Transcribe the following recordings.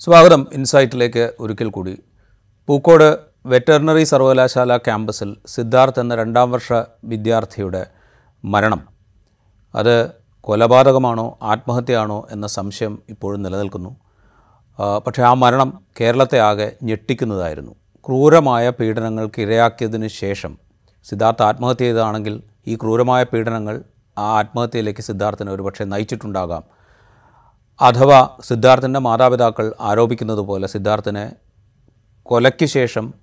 സ്വാഗതം. ഇൻസൈറ്റിലേക്ക് ഒരിക്കൽ കൂടി. പൂക്കോട് വെറ്ററിനറി സർവകലാശാല ക്യാമ്പസിൽ സിദ്ധാർത്ഥ് എന്ന രണ്ടാം വർഷ വിദ്യാർത്ഥിയുടെ മരണം. അത് കൊലപാതകമാണോ ആത്മഹത്യയാണോ എന്ന സംശയം ഇപ്പോഴും നിലനിൽക്കുന്നു. പക്ഷേ ആ മരണം കേരളത്തെ ആകെ ഞെട്ടിക്കുന്നതായിരുന്നു. ക്രൂരമായ പീഡനങ്ങൾക്ക് ഇരയാക്കിയതിന് ശേഷം സിദ്ധാർത്ഥ് ആത്മഹത്യ ചെയ്തതാണെങ്കിൽ ഈ ക്രൂരമായ പീഡനങ്ങൾ ആ ആത്മഹത്യയിലേക്ക് സിദ്ധാർത്ഥിനെ ഒരുപക്ഷെ നയിച്ചിട്ടുണ്ടാകാം. അഥവാ സിദ്ധാർത്ഥിന്റെ മാതാപിതാക്കൾ ആരോപിക്കുന്നത് പോലെ സിദ്ധാർത്ഥിനെ കൊലയ്ക്ക് ശേഷം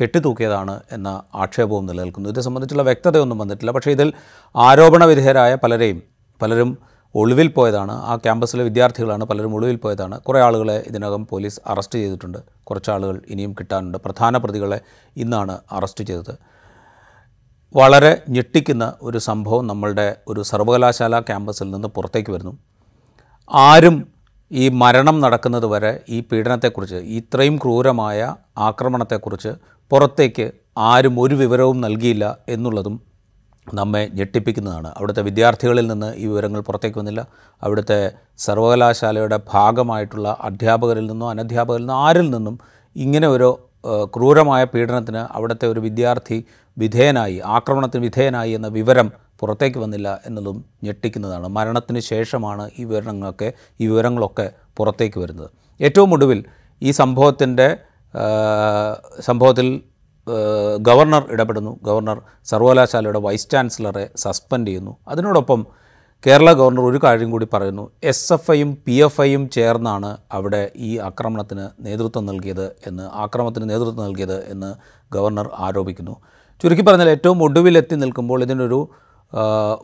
കെട്ടിത്തൂക്കിയതാണ് എന്ന ആക്ഷേപവും നിലനിൽക്കുന്നു. ഇത് സംബന്ധിച്ചുള്ള വ്യക്തതയൊന്നും വന്നിട്ടില്ല. പക്ഷേ ഇതിൽ ആരോപണ വിധേയരായ പലരെയും പലരും ഒളിവിൽ പോയതാണ്. ആ ക്യാമ്പസിലെ വിദ്യാർത്ഥികളാണ് പലരും ഒളിവിൽ പോയതാണ്. കുറേ ആളുകളെ ഇതിനകം പോലീസ് അറസ്റ്റ് ചെയ്തിട്ടുണ്ട്. കുറച്ച് ആളുകൾ ഇനിയും കിട്ടാനുണ്ട്. പ്രധാന പ്രതികളെ ഇന്നാണ് അറസ്റ്റ് ചെയ്തത്. വളരെ ഞെട്ടിക്കുന്ന ഒരു സംഭവം നമ്മളുടെ ഒരു സർവകലാശാല ക്യാമ്പസിൽ നിന്ന് പുറത്തേക്ക് വരുന്നു. ആരും ഈ മരണം നടക്കുന്നത് വരെ ഈ പീഡനത്തെക്കുറിച്ച് ഇത്രയും ക്രൂരമായ ആക്രമണത്തെക്കുറിച്ച് പുറത്തേക്ക് ആരും ഒരു വിവരവും നൽകിയില്ല എന്നുള്ളതും നമ്മെ ഞെട്ടിപ്പിക്കുന്നതാണ്. അവിടുത്തെ വിദ്യാർത്ഥികളിൽ നിന്ന് ഈ വിവരങ്ങൾ പുറത്തേക്ക് വന്നില്ല. അവിടുത്തെ സർവകലാശാലയുടെ ഭാഗമായിട്ടുള്ള അധ്യാപകരിൽ നിന്നോ അനധ്യാപകരിൽ നിന്നോ ആരിൽ നിന്നും ഇങ്ങനെ ഒരു ക്രൂരമായ പീഡനത്തിന് അവിടുത്തെ ഒരു വിദ്യാർത്ഥി വിധേയനായി ആക്രമണത്തിന് വിധേയനായി എന്ന വിവരം പുറത്തേക്ക് വന്നില്ല എന്നതും ഞെട്ടിക്കുന്നതാണ്. മരണത്തിന് ശേഷമാണ് ഈ വിവരങ്ങളൊക്കെ ഈ വിവരങ്ങളൊക്കെ പുറത്തേക്ക് വരുന്നത്. ഏറ്റവും ഒടുവിൽ ഈ സംഭവത്തിന്റെ സംഭവത്തിൽ ഗവർണർ ഇടപെടുന്നു. ഗവർണർ സർവകലാശാലയുടെ വൈസ് ചാൻസലറെ സസ്പെൻഡ് ചെയ്യുന്നു. അതിനോടൊപ്പം കേരള ഗവർണർ ഒരു കാര്യം കൂടി പറയുന്നു. എസ് എഫ് ഐയും പി എഫ് ഐയും ചേർന്നാണ് അവിടെ ഈ ആക്രമണത്തിന് നേതൃത്വം നൽകിയത് എന്ന് ആക്രമണത്തിന് നേതൃത്വം നൽകിയത് എന്ന് ഗവർണർ ആരോപിക്കുന്നു. ചുരുക്കി പറഞ്ഞാൽ ഏറ്റവും ഒടുവിലെത്തി നിൽക്കുമ്പോൾ ഇതിനൊരു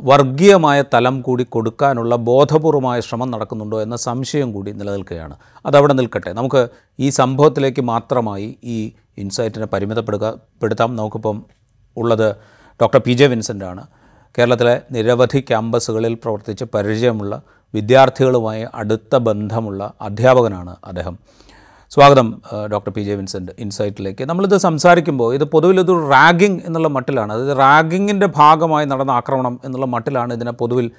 വർഗീയമായ തലം കൂടി കൊടുക്കാനുള്ള ബോധപൂർവമായ ശ്രമം നടക്കുന്നുണ്ടോ എന്ന സംശയം കൂടി നിലനിൽക്കുകയാണ്. അതവിടെ നിൽക്കട്ടെ. നമുക്ക് ഈ സംഭവത്തിലേക്ക് മാത്രമായി ഈ ഇൻസൈറ്റിനെ പരിമിതപ്പെടുക പെടുത്താം. നമുക്കിപ്പം ഉള്ളത് ഡോക്ടർ പി ജെ വിൻസെന്റ് ആണ് കേരളത്തിലെ നിരവധി ക്യാമ്പസുകളിൽ പ്രവർത്തിച്ച് പരിചയമുള്ള വിദ്യാർത്ഥികളുമായി അടുത്ത ബന്ധമുള്ള അധ്യാപകനാണ് അദ്ദേഹം. സ്വാഗതം ഡോക്ടർ പി ജെ വിൻസെന്റ് ഇൻസൈറ്റിലേക്ക്. നമ്മളിത് സംസാരിക്കുമ്പോൾ ഇത് പൊതുവിൽ ഇത് റാഗിങ് എന്നുള്ള മട്ടിലാണ്. അതായത് റാഗിങ്ങിന്റെ ഭാഗമായി നടന്ന ആക്രമണം എന്നുള്ള മട്ടിലാണ് ഇതിനെ പൊതുവിൽ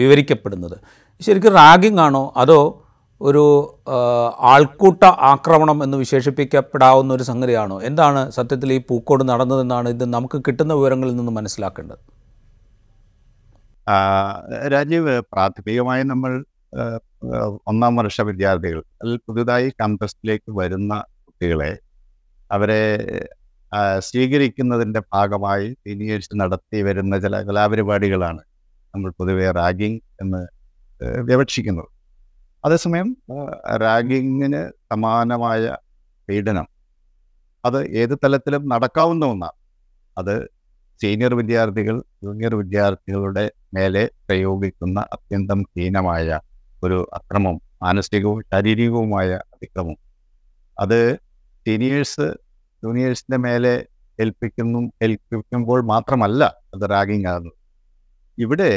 വിവരിക്കപ്പെടുന്നത്. ശരിക്കും റാഗിങ് ആണോ അതോ ഒരു ആൾക്കൂട്ട ആക്രമണം എന്ന് വിശേഷിപ്പിക്കപ്പെടാവുന്ന ഒരു സംഗതിയാണോ? എന്താണ് സത്യത്തിൽ ഈ പൂക്കോട് നടന്നതെന്നാണ് ഇത് നമുക്ക് കിട്ടുന്ന വിവരങ്ങളിൽ നിന്ന് മനസ്സിലാക്കേണ്ടത്? രാജീവ് പ്രാഥമികമായി നമ്മൾ ഒന്നാം വർഷ വിദ്യാർത്ഥികൾ അതിൽ പുതുതായി ക്യാമ്പസിലേക്ക് വരുന്ന കുട്ടികളെ അവരെ സ്വീകരിക്കുന്നതിന്റെ ഭാഗമായി സീനിയേഴ്സ് നടത്തി വരുന്ന ചില കലാപരിപാടികളാണ് നമ്മൾ പൊതുവെ റാഗിങ് എന്ന് വിവക്ഷിക്കുന്നത്. അതേസമയം റാഗിങ്ങിന് സമാനമായ പീഡനം അത് ഏത് തലത്തിലും നടക്കാവുന്ന ഒന്നാണ്. അത് സീനിയർ വിദ്യാർത്ഥികൾ ജൂനിയർ വിദ്യാർത്ഥികളുടെ മേലെ പ്രയോഗിക്കുന്ന അത്യന്തം ഹീനമായ ഒരു അക്രമം മാനസികവും ശാരീരികവുമായ അതിക്രമം അത് സീനിയേഴ്സ് ജൂനിയേഴ്സിന്റെ മേലെ ഏൽപ്പിക്കുന്നു ഏൽപ്പിക്കുമ്പോൾ മാത്രമല്ല അത് റാഗിങ് ആകുന്നത്. ഇവിടെ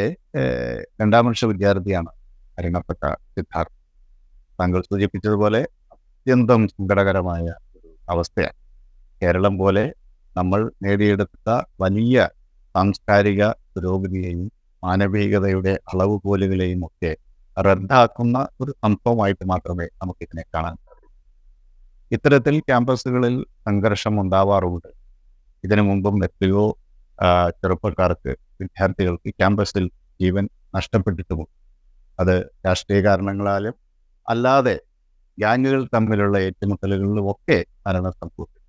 രണ്ടാം വർഷ വിദ്യാർത്ഥിയാണ് മരണപ്പെട്ട സിദ്ധാർത്ഥ്. താങ്കൾ സൂചിപ്പിച്ചതുപോലെ അത്യന്തം സങ്കടകരമായ ഒരു അവസ്ഥയാണ്. കേരളം പോലെ നമ്മൾ നേടിയെടുത്ത വലിയ സാംസ്കാരിക പുരോഗതിയെയും മാനവികതയുടെ അളവുകോലുകളെയും ഒക്കെ റദ്ദാക്കുന്ന ഒരു സംഭവമായിട്ട് മാത്രമേ നമുക്ക് ഇതിനെ കാണാൻ ഇത്തരത്തിൽ ക്യാമ്പസുകളിൽ സംഘർഷം ഉണ്ടാവാറുണ്ട്. ഇതിനു മുമ്പും എത്രയോ ചെറുപ്പക്കാർക്ക് വിദ്യാർത്ഥികൾക്ക് ക്യാമ്പസിൽ ജീവൻ നഷ്ടപ്പെട്ടിട്ടുമുണ്ട്. അത് രാഷ്ട്രീയ കാരണങ്ങളാലും അല്ലാതെ ഗ്യാങ്ങുകൾ തമ്മിലുള്ള ഏറ്റുമുട്ടലുകളിലും ഒക്കെ മരണം സംഭവിച്ചു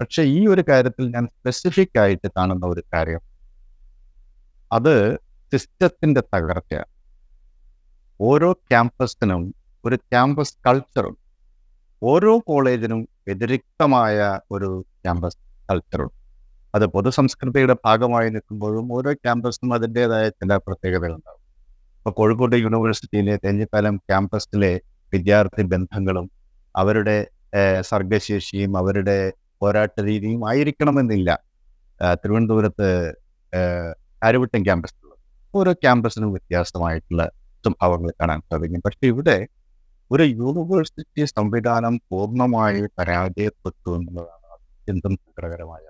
പക്ഷെ ഈ ഒരു കാര്യത്തിൽ ഞാൻ സ്പെസിഫിക് ആയിട്ട് കാണുന്ന ഒരു കാര്യം. അത് സിസ്റ്റത്തിന്റെ തകർച്ചയാണ്. ഓരോ ക്യാമ്പസിനും ഒരു ക്യാമ്പസ് കൾച്ചറും ഓരോ കോളേജിനും വ്യതിരിക്തമായ ഒരു ക്യാമ്പസ് കൾച്ചറുണ്ട് അത് പൊതുസംസ്കൃതിയുടെ ഭാഗമായി നിൽക്കുമ്പോഴും ഓരോ ക്യാമ്പസിനും അതിന്റെതായ ചില പ്രത്യേകതകളുണ്ടാകും ഇപ്പോൾ കോഴിക്കോട് യൂണിവേഴ്സിറ്റിയിലെ തെഞ്ഞിപ്പാലം ക്യാമ്പസിലെ വിദ്യാർത്ഥി ബന്ധങ്ങളും അവരുടെ സർഗശേഷിയും അവരുടെ പോരാട്ട രീതിയും ആയിരിക്കണമെന്നില്ല. തിരുവനന്തപുരത്ത് അരുവിട്ടം ക്യാമ്പസിലുള്ളത്. ഓരോ ക്യാമ്പസിനും വ്യത്യാസമായിട്ടുള്ള സ്വഭാവങ്ങൾ കാണാൻ സാധിക്കും. പക്ഷെ ഇവിടെ ഒരു യൂണിവേഴ്സിറ്റി സംവിധാനം പൂർണമായി പരാജയപ്പെട്ടു എന്നുള്ളതാണ് അത്യന്തം സങ്കടകരമായ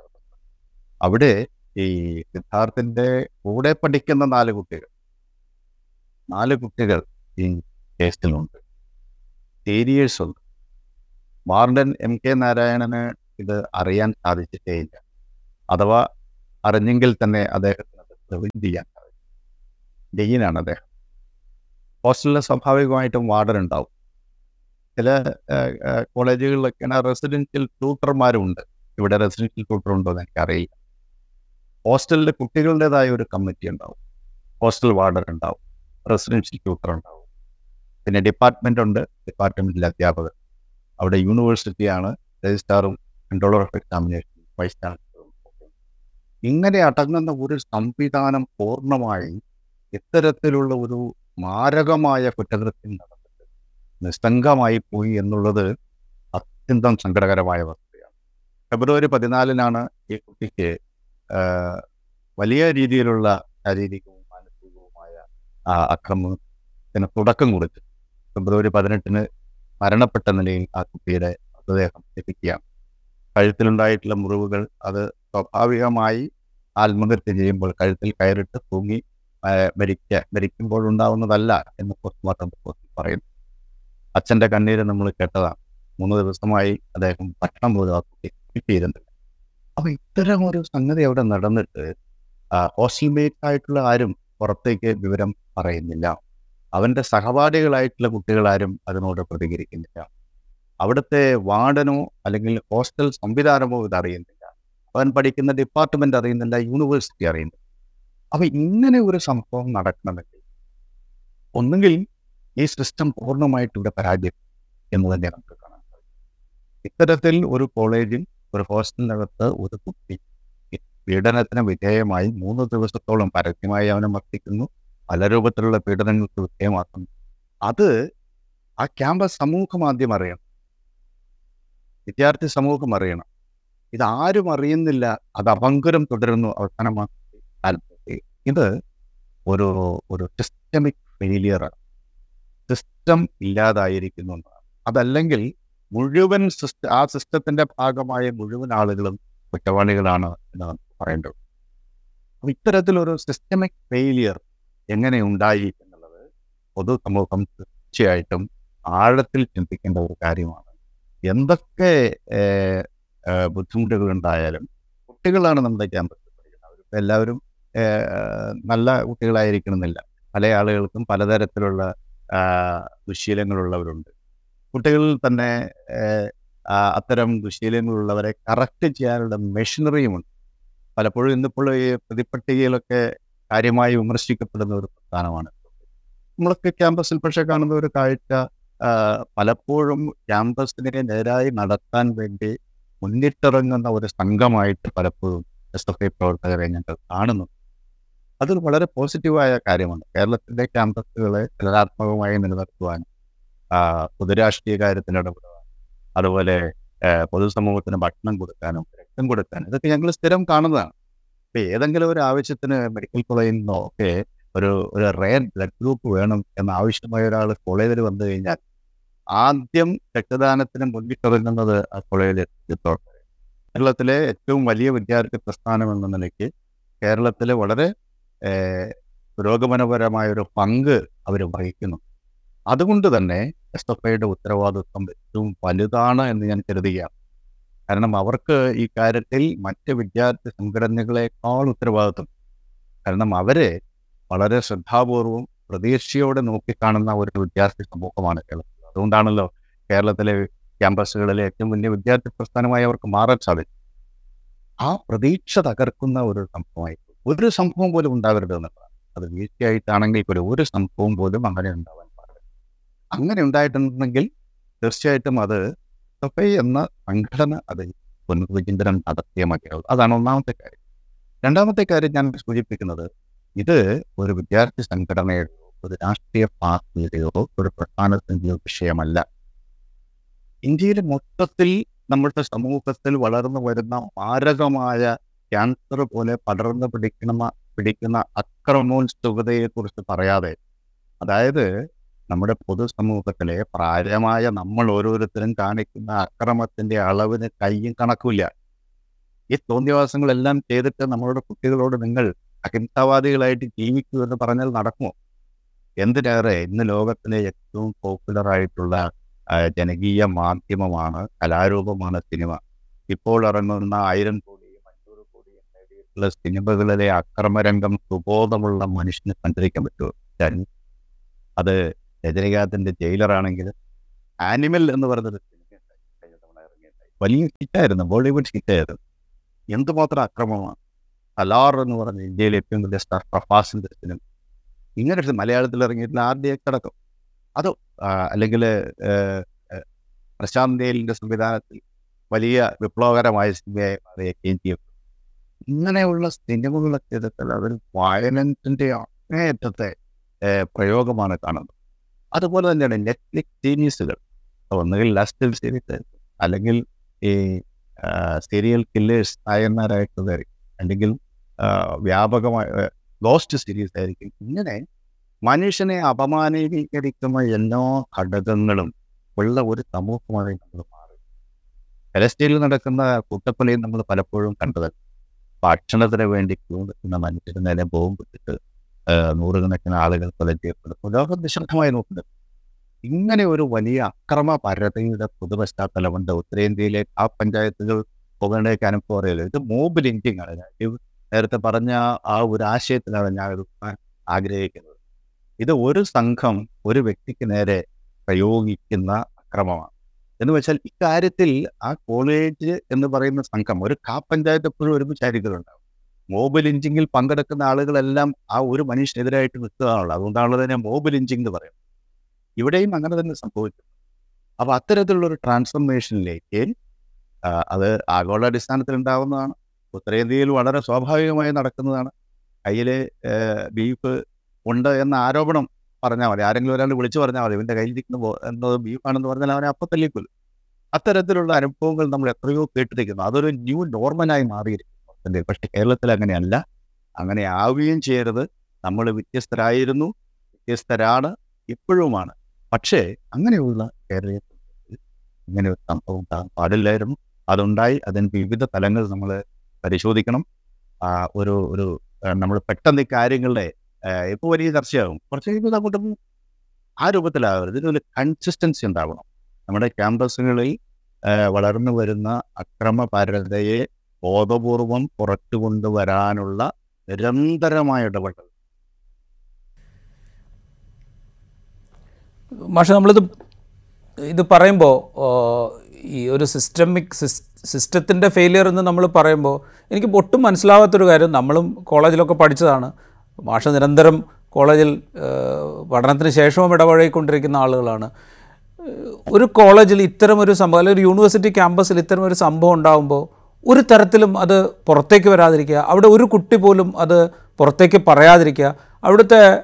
അവിടെ ഈ സിദ്ധാർത്ഥിന്റെ കൂടെ പഠിക്കുന്ന നാല് കുട്ടികൾ നാല് കുട്ടികൾ ഈ കേസിലുണ്ട്. സീരിയേഴ്സ് ഉണ്ട്. വാർഡൻ എം കെ നാരായണന് ഇത് അറിയാൻ സാധിച്ചിട്ടേയില്ല അഥവാ അറിഞ്ഞെങ്കിൽ തന്നെ അദ്ദേഹത്തിന് അത് ചെയ്യാൻ സാധിക്കും. ഡെയിനാണ് അദ്ദേഹം. ഹോസ്റ്റലിൽ സ്വാഭാവികമായിട്ടും വാർഡൻ ഉണ്ടാവും ചില കോളേജുകളിലൊക്കെ റെസിഡൻഷ്യൽ ട്യൂട്ടർമാരുണ്ട്. ഇവിടെ റെസിഡൻഷ്യൽ ട്യൂട്ടർ ഉണ്ടോ എന്ന് എനിക്കറിയില്ല. ഹോസ്റ്റലിൽ കുട്ടികളുടേതായ ഒരു കമ്മിറ്റി ഉണ്ടാവും. ഹോസ്റ്റൽ വാർഡൻ ഉണ്ടാവും റെസിഡൻഷ്യൽ ട്യൂട്ടർ ഉണ്ടാവും പിന്നെ ഡിപ്പാർട്ട്മെന്റ് ഉണ്ട് ഡിപ്പാർട്ട്മെന്റിലെ അധ്യാപകർ അവിടെ യൂണിവേഴ്സിറ്റിയാണ് രജിസ്ട്രാറും കൺട്രോളർ ഓഫ് എക്സാമിനേഷൻ വൈസ് ചാൻസലറും ഇങ്ങനെ അടങ്ങുന്ന ഒരു സംവിധാനം പൂർണമായി ഇത്തരത്തിലുള്ള ഒരു മാരകമായ കുറ്റകൃത്യം നടന്നിട്ട് നിസ്തംഗമായി പോയി എന്നുള്ളത് അത്യന്തം സങ്കടകരമായ വസ്തുതയാണ് ഫെബ്രുവരി പതിനാലിനാണ് ഈ കുട്ടിക്ക് വലിയ രീതിയിലുള്ള ശാരീരികവും മാനസികവുമായ അക്രമത്തിന് തുടക്കം കൊടുത്ത് ഫെബ്രുവരി പതിനെട്ടിന് മരണപ്പെട്ട നിലയിൽ ആ കുട്ടിയുടെ മൃതദേഹം ലഭിക്കുകയാണ്. കഴുത്തിലുണ്ടായിട്ടുള്ള മുറിവുകൾ അത് സ്വാഭാവികമായി ആത്മഹത്യ ചെയ്യുമ്പോൾ കഴുത്തിൽ കയറിട്ട് തൂങ്ങി മരിക്ക മരിക്കുമ്പോഴുണ്ടാവുന്നതല്ല എന്ന് പോസ്റ്റ്മോർട്ടം റിപ്പോർട്ടിൽ പറയുന്നു. അച്ഛന്റെ കണ്ണീര് നമ്മൾ കേട്ടതാണ്. മൂന്ന് ദിവസമായി അദ്ദേഹം ഭക്ഷണം പോലും ആ കുട്ടി കിട്ടിയിരുന്നില്ല അപ്പൊ ഇത്തരം ഒരു സംഗതി അവിടെ നടന്നിട്ട് ഹോസ്റ്റൽമേറ്റ് ആയിട്ടുള്ള ആരും പുറത്തേക്ക് വിവരം പറയുന്നില്ല. അവന്റെ സഹപാഠികളായിട്ടുള്ള കുട്ടികളാരും അതിനോട് പ്രതികരിക്കുന്നില്ല. അവിടുത്തെ വാർഡനോ അല്ലെങ്കിൽ ഹോസ്റ്റൽ സംവിധാനമോ ഇത് അറിയുന്നില്ല അവൻ പഠിക്കുന്ന ഡിപ്പാർട്ട്മെന്റ് അറിയുന്നില്ല യൂണിവേഴ്സിറ്റി അറിയുന്നില്ല. അപ്പൊ ഇങ്ങനെ ഒരു സംഭവം നടക്കണമെങ്കിൽ ഒന്നുകിൽ ഈ സിസ്റ്റം പൂർണമായിട്ട് ഇവിടെ പരാജയം എന്ന് തന്നെ നമുക്ക് കാണാൻ സാധിക്കും. ഇത്തരത്തിൽ ഒരു കോളേജിൽ ഒരു ഹോസ്റ്റലിനകത്ത് ഒരു കുട്ടി പീഡനത്തിന് വിധേയമായി മൂന്ന് ദിവസത്തോളം പരസ്യമായി അവനെ മർദ്ദിക്കുന്നു. പല രൂപത്തിലുള്ള പീഡനങ്ങൾക്ക് വിധേയമാക്കുന്നു. അത് ആ ക്യാമ്പസ് സമൂഹം ആദ്യം അറിയണം. വിദ്യാർത്ഥി സമൂഹം അറിയണം. ഇത് ആരും അറിയുന്നില്ല. അത് അപങ്കുരം തുടരുന്നു ആത്മഹത്യ. ഇത് ഒരു ഒരു സിസ്റ്റമിക് ഫെയിലിയറാണ് സിസ്റ്റം ഇല്ലാതായിരിക്കുന്നു എന്നാണ് അതല്ലെങ്കിൽ മുഴുവൻ സിസ്റ്റ ആ സിസ്റ്റത്തിന്റെ ഭാഗമായ മുഴുവൻ ആളുകളും കുറ്റവാളികളാണ് എന്ന് പറയേണ്ടത് അപ്പം ഇത്തരത്തിലൊരു സിസ്റ്റമിക് ഫെയിലിയർ എങ്ങനെ ഉണ്ടായി എന്നുള്ളത് പൊതുസമൂഹം തീർച്ചയായിട്ടും ആഴത്തിൽ ചിന്തിക്കേണ്ട ഒരു കാര്യമാണ്. എന്തൊക്കെ ബുദ്ധിമുട്ടുകൾ ഉണ്ടായാലും കുട്ടികളാണ് നമ്മുടെ ക്യാമ്പസിൽ പഠിക്കുന്നത്. അവരിപ്പോൾ എല്ലാവരും നല്ല കുട്ടികളായിരിക്കണമെന്നില്ല. പല ആളുകൾക്കും പലതരത്തിലുള്ള ദുശീലങ്ങളുള്ളവരുണ്ട്. കുട്ടികളിൽ തന്നെ അത്തരം ദുശീലങ്ങളുള്ളവരെ കറക്റ്റ് ചെയ്യാനുള്ള മെഷീനറിയുമുണ്ട്. പലപ്പോഴും ഇന്നിപ്പോൾ ഈ പ്രതിപട്ടികയിലൊക്കെ കാര്യമായി വിമർശിക്കപ്പെടുന്ന ഒരു പ്രസ്ഥാനമാണ്. നമ്മളൊക്കെ ക്യാമ്പസിൽ പക്ഷേ കാണുന്ന ഒരു കാഴ്ച പലപ്പോഴും ക്യാമ്പസിനെ നേരായി നടത്താൻ വേണ്ടി മുന്നിട്ടിറങ്ങുന്ന ഒരു സംഘമായിട്ട് പലപ്പോഴും എസ് എഫ് ഐ പ്രവർത്തകരെ ഞങ്ങൾ കാണുന്നു അതൊരു വളരെ പോസിറ്റീവായ കാര്യമാണ്. കേരളത്തിലെ ക്യാമ്പസുകളെ ചലനാത്മകമായി നിലനിർത്തുവാൻ പൊതുരാഷ്ട്രീയ കാര്യത്തിന് ഇടപെടുവാൻ അതുപോലെ പൊതുസമൂഹത്തിന് ഭക്ഷണം കൊടുക്കാനും രക്തം കൊടുക്കാനും ഇതൊക്കെ ഞങ്ങൾ സ്ഥിരം കാണുന്നതാണ്. ഇപ്പൊ ഏതെങ്കിലും ഒരു ആവശ്യത്തിന് മെഡിക്കൽ കോളേജിൽ നിന്നോ ഒക്കെ ഒരു ഒരു റെയർ ബ്ലഡ് ഗ്രൂപ്പ് വേണം എന്ന ആവശ്യമായ ഒരാൾ കോളേജിൽ വന്നു കഴിഞ്ഞാൽ ആദ്യം രക്തദാനത്തിന് മുൻകിട്ടിറങ്ങുന്നത് ആ കോളേജിലെ കേരളത്തിലെ ഏറ്റവും വലിയ വിദ്യാർത്ഥി പ്രസ്ഥാനം എന്ന നിലയ്ക്ക് കേരളത്തിലെ വളരെ പുരോഗമനപരമായ ഒരു പങ്ക് അവർ വഹിക്കുന്നു. അതുകൊണ്ട് തന്നെ എസ് എഫ് ഐയുടെ ഉത്തരവാദിത്വം ഏറ്റവും വലുതാണ് എന്ന് ഞാൻ കരുതുകയാണ്. കാരണം അവർക്ക് ഈ കാര്യത്തിൽ മറ്റ് വിദ്യാർത്ഥി സംഘടനകളെക്കാൾ ഉത്തരവാദിത്വം. കാരണം അവരെ വളരെ ശ്രദ്ധാപൂർവം പ്രതീക്ഷയോടെ നോക്കിക്കാണുന്ന ഒരു വിദ്യാർത്ഥി സമൂഹമാണ് കേരളത്തിൽ അതുകൊണ്ടാണല്ലോ കേരളത്തിലെ ക്യാമ്പസുകളിലെ ഏറ്റവും വലിയ വിദ്യാർത്ഥി പ്രസ്ഥാനമായി അവർക്ക് മാറാൻ സാധിക്കും ആ പ്രതീക്ഷ തകർക്കുന്ന ഒരു സംഭവമായി ഒരു സംഭവം പോലും ഉണ്ടാകരുത് എന്നുള്ളതാണ്. അത് വീഴ്ചയായിട്ടാണെങ്കിൽ പോലും ഒരു സംഭവം പോലും അങ്ങനെ ഉണ്ടാവാൻ പാടില്ല. അങ്ങനെ ഉണ്ടായിട്ടുണ്ടെങ്കിൽ തീർച്ചയായിട്ടും അത് സഫൈ എന്ന സംഘടന അത് പുനർവിചിന്തനം നടത്തിയ മതിയാവും. അതാണ് ഒന്നാമത്തെ കാര്യം. രണ്ടാമത്തെ കാര്യം ഞാൻ സൂചിപ്പിക്കുന്നത് ഇത് ഒരു വിദ്യാർത്ഥി സംഘടനയുടെ ഒരു രാഷ്ട്രീയ പാർട്ടിയുടെയോ ഒരു പ്രധാന വിഷയമല്ല. ഇന്ത്യയിലെ മൊത്തത്തിൽ നമ്മുടെ സമൂഹത്തിൽ വളർന്നു വരുന്ന മാരകമായ ക്യാൻസർ പോലെ പടർന്നു പിടിക്കുന്ന പിടിക്കുന്ന അക്രമോത്സുകതയെക്കുറിച്ച് പറയാതെ. അതായത് നമ്മുടെ പൊതുസമൂഹത്തിലെ പ്രായമായ നമ്മൾ ഓരോരുത്തരും കാണിക്കുന്ന അക്രമത്തിന്റെ അളവിന് കയ്യും കണക്കില്ല ഈ തോന്നിവാസങ്ങളെല്ലാം ചെയ്തിട്ട് നമ്മളുടെ കുട്ടികളോട് നിങ്ങൾ അഹിംസാവാദികളായിട്ട് ജീവിക്കൂ എന്ന് പറഞ്ഞാൽ നടക്കുമോ? എന്തിനേറെ ഇന്ന് ലോകത്തിലെ ഏറ്റവും പോപ്പുലർ ആയിട്ടുള്ള ജനകീയ മാധ്യമമാണ് കലാരൂപമാണ് സിനിമ. ഇപ്പോൾ ഇറങ്ങുന്ന ആയിരം നേടിയിട്ടുള്ള സിനിമകളിലെ അക്രമരംഗം സുബോധമുള്ള മനുഷ്യന് കണ്ടിരിക്കാൻ പറ്റുമോ? അത് രജനീകാന്തിന്റെ ജയിലറാണെങ്കിൽ ആനിമൽ എന്ന് ഇറങ്ങിയിട്ടുണ്ടായി വലിയ ഹിറ്റായിരുന്നു. ബോളിവുഡ് ഹിറ്റായിരുന്നു. എന്തുമാത്രം അക്രമമാണ്? അലാർ എന്ന് പറഞ്ഞ ഇന്ത്യയിലെ ഏറ്റവും വലിയ സ്റ്റാർ പ്രഭാസിന്റെ സിനിമ. ഇങ്ങനെ മലയാളത്തിൽ ഇറങ്ങിയിട്ടുള്ള ആദ്യ കിടക്കും അത് അല്ലെങ്കിൽ പ്രശാന്ത് സംവിധാനത്തിൽ വലിയ വിപ്ലവകരമായ സിനിമയായി മാറിയ ചെയ്യും ഇങ്ങനെയുള്ള സിനിമകളൊക്കെ എടുത്താൽ അതൊരു വയലൻസിന്റെ അങ്ങേയറ്റത്തെ പ്രയോഗമാണ് കാണുന്നത്. അതുപോലെ തന്നെയാണ് നെറ്റ്ഫ്ലിക്സ് സീരീസുകൾ. ഒന്നുകിൽ ലാസ്റ്റ് സീരീസ് അല്ലെങ്കിൽ ഈ സീരിയൽ കില്ലേഴ്സ് നായന്മാരായിട്ടുള്ളതായിരിക്കും അല്ലെങ്കിൽ വ്യാപകമായ ലോസ്റ്റ് സീരീസ് ആയിരിക്കും. ഇങ്ങനെ മനുഷ്യനെ അപമാനീകരിക്കുന്ന എല്ലാ ഘടകങ്ങളും ഉള്ള ഒരു സമൂഹമായി നമ്മൾ മാറി പലസ്റ്റീനിൽ നടക്കുന്ന കൂട്ടക്കൊലയും നമ്മൾ പലപ്പോഴും കണ്ടത് ഭക്ഷണത്തിന് വേണ്ടി ക്യൂ നിൽക്കുന്ന മനുഷ്യന് നേരെ ബോംബ് ഇട്ടിട്ട് നൂറുകണക്കിന് ആളുകൾ കൊല ചെയ്യപ്പെടുന്നു ലോകം നിശബ്ദമായി നോക്കുന്നത് ഇങ്ങനെ ഒരു വലിയ അക്രമ പരതയുടെ പൊതു പശ്ചാത്തലമുണ്ട് ഉത്തരേന്ത്യയിലെ ആ പഞ്ചായത്തുകൾ പോകേണ്ടതൊക്കെ അനുഭവം ഇത് മോബ് ലിങ്കിങ് ആണ്. നേരത്തെ പറഞ്ഞ ആ ഒരു ആശയത്തിലാണ് ഞാൻ എടുക്കാൻ ആഗ്രഹിക്കുന്നത്. ഇത് ഒരു സംഘം ഒരു വ്യക്തിക്ക് നേരെ പ്രയോഗിക്കുന്ന അക്രമമാണ്. എന്ന് വെച്ചാൽ ഇക്കാര്യത്തിൽ ആ കോളേജ് എന്ന് പറയുന്ന സംഘം ഒരു കാ പഞ്ചായത്ത് എപ്പോഴും ഒരുമിച്ചായിരിക്കുന്നുണ്ടാവും മോബ് ലിഞ്ചിങ്ങിൽ പങ്കെടുക്കുന്ന ആളുകളെല്ലാം ആ ഒരു മനുഷ്യനെതിരായിട്ട് നിൽക്കുകയാണല്ലോ അതുകൊണ്ടാണല്ലോ തന്നെ മോബ് ലിഞ്ചിങ് എന്ന് പറയുന്നത്. ഇവിടെയും അങ്ങനെ തന്നെ സംഭവിച്ചു അപ്പൊ അത്തരത്തിലുള്ള ഒരു ട്രാൻസ്ഫർമേഷനിലേക്ക് അത് ആഗോളാടിസ്ഥാനത്തിൽ ഉണ്ടാവുന്നതാണ് ഉത്തരേന്ത്യയിൽ വളരെ സ്വാഭാവികമായി നടക്കുന്നതാണ്. കയ്യിൽ ബീഫ് ഉണ്ട് എന്ന ആരോപണം പറഞ്ഞാൽ മതി. ആരെങ്കിലും ഒരാൾ വിളിച്ചു പറഞ്ഞാൽ മതി. ഇരിക്കുന്ന ബോ- എന്നത് ബീഫാണെന്ന് പറഞ്ഞാൽ അവനെ അപ്പം തല്ലിക്കൊല്ലും. അത്തരത്തിലുള്ള അനുഭവങ്ങൾ നമ്മൾ എത്രയോ കേട്ടിരിക്കുന്നു. അതൊരു ന്യൂ നോർമലായി മാറിയിരിക്കുന്നു. പക്ഷെ കേരളത്തിൽ അങ്ങനെയല്ല. അങ്ങനെ ആവുകയും ചെയ്യരുത്. നമ്മൾ വ്യത്യസ്തരായിരുന്നു വ്യത്യസ്തരാണ് ഇപ്പോഴുമാണ്. പക്ഷേ അങ്ങനെയുള്ള കേരളത്തിൽ ഇങ്ങനെ ഒരു സംഭവം ഉണ്ടാകാൻ പാടില്ലായിരുന്നു. അതുണ്ടായി. അതിന് വിവിധ തലങ്ങൾ നമ്മൾ പരിശോധിക്കണം. ഒരു ഒരു നമ്മൾ പെട്ടെന്ന് ഈ കാര്യങ്ങളുടെ ഇപ്പോൾ വലിയ ചർച്ചയാകും. കുറച്ച് കഴിയുമ്പോൾ അങ്ങോട്ട് ആ രൂപത്തിലാകരുത് ഇതിനൊരു കൺസിസ്റ്റൻസി ഉണ്ടാവണം. നമ്മുടെ ക്യാമ്പസുകളിൽ വളർന്നു വരുന്ന അക്രമപരതയെ ബോധപൂർവം പുറത്തു കൊണ്ടുവരാനുള്ള നിരന്തരമായ ഇടപെടൽ. പക്ഷെ നമ്മളിത് ഇത് പറയുമ്പോൾ ഈ ഒരു സിസ്റ്റമിക് സിസ്റ്റത്തിന്റെ ഫെയിലിയർ എന്ന് നമ്മൾ പറയുമ്പോൾ എനിക്ക് ഒട്ടും മനസ്സിലാവാത്തൊരു കാര്യം നമ്മളും കോളേജിലൊക്കെ പഠിച്ചതാണ്. മാഷ നിരന്തരം കോളേജിൽ പഠനത്തിന് ശേഷവും ഇടപഴകിക്കൊണ്ടിരിക്കുന്ന ആളുകളാണ്. ഒരു കോളേജിൽ ഇത്തരമൊരു സംഭവം അല്ലെങ്കിൽ ഒരു യൂണിവേഴ്സിറ്റി ക്യാമ്പസിൽ ഇത്തരമൊരു സംഭവം ഉണ്ടാകുമ്പോൾ ഒരു തരത്തിലും അത് പുറത്തേക്ക് വരാതിരിക്കുക അവിടെ ഒരു കുട്ടി പോലും അത് പുറത്തേക്ക് പറയാതിരിക്കുക അവിടുത്തെ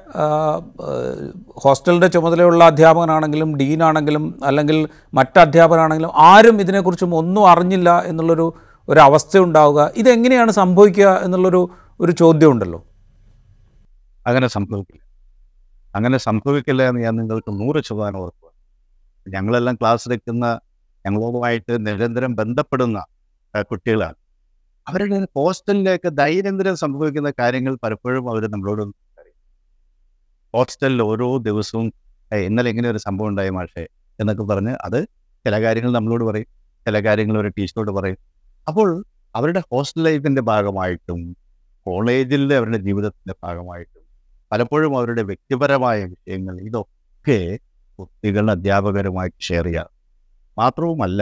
ഹോസ്റ്റലിന്റെ ചുമതലയുള്ള അധ്യാപകനാണെങ്കിലും ഡീനാണെങ്കിലും അല്ലെങ്കിൽ മറ്റ് അധ്യാപകനാണെങ്കിലും ആരും ഇതിനെക്കുറിച്ചും ഒന്നും അറിഞ്ഞില്ല എന്നുള്ളൊരു ഒരു അവസ്ഥ ഉണ്ടാവുക. ഇതെങ്ങനെയാണ് സംഭവിക്കുക എന്നുള്ളൊരു ഒരു ചോദ്യം ഉണ്ടല്ലോ അങ്ങനെ സംഭവിക്കില്ല. അങ്ങനെ സംഭവിക്കില്ല എന്ന് ഞാൻ നിങ്ങൾക്ക് നൂറ് ശതമാനം ഉറപ്പ് ഞങ്ങളെല്ലാം ക്ലാസ് എടുക്കുന്ന ഞങ്ങളുമായിട്ട് നിരന്തരം ബന്ധപ്പെടുന്ന കുട്ടികളാണ്. അവരുടെ ഹോസ്റ്റലിലേക്ക് ദൈനംദിനം സംഭവിക്കുന്ന കാര്യങ്ങൾ പലപ്പോഴും അവർ നമ്മളോട് ഹോസ്റ്റലിൽ ഓരോ ദിവസവും "ഏയ്, ഇന്നലെ ഇങ്ങനെ ഒരു സംഭവം ഉണ്ടായി മാഷേ എന്നൊക്കെ പറഞ്ഞ് അത് ചില കാര്യങ്ങൾ നമ്മളോട് പറയും ചില കാര്യങ്ങൾ ഒരു ടീച്ചറോട് പറയും. അപ്പോൾ അവരുടെ ഹോസ്റ്റൽ ലൈഫിന്റെ ഭാഗമായിട്ടും കോളേജിലെ അവരുടെ ജീവിതത്തിന്റെ ഭാഗമായിട്ടും പലപ്പോഴും അവരുടെ വ്യക്തിപരമായ വിഷയങ്ങൾ ഇതൊക്കെ കുട്ടികൾ അധ്യാപകരുമായിട്ട് ഷെയർ ചെയ്യാറ്. മാത്രവുമല്ല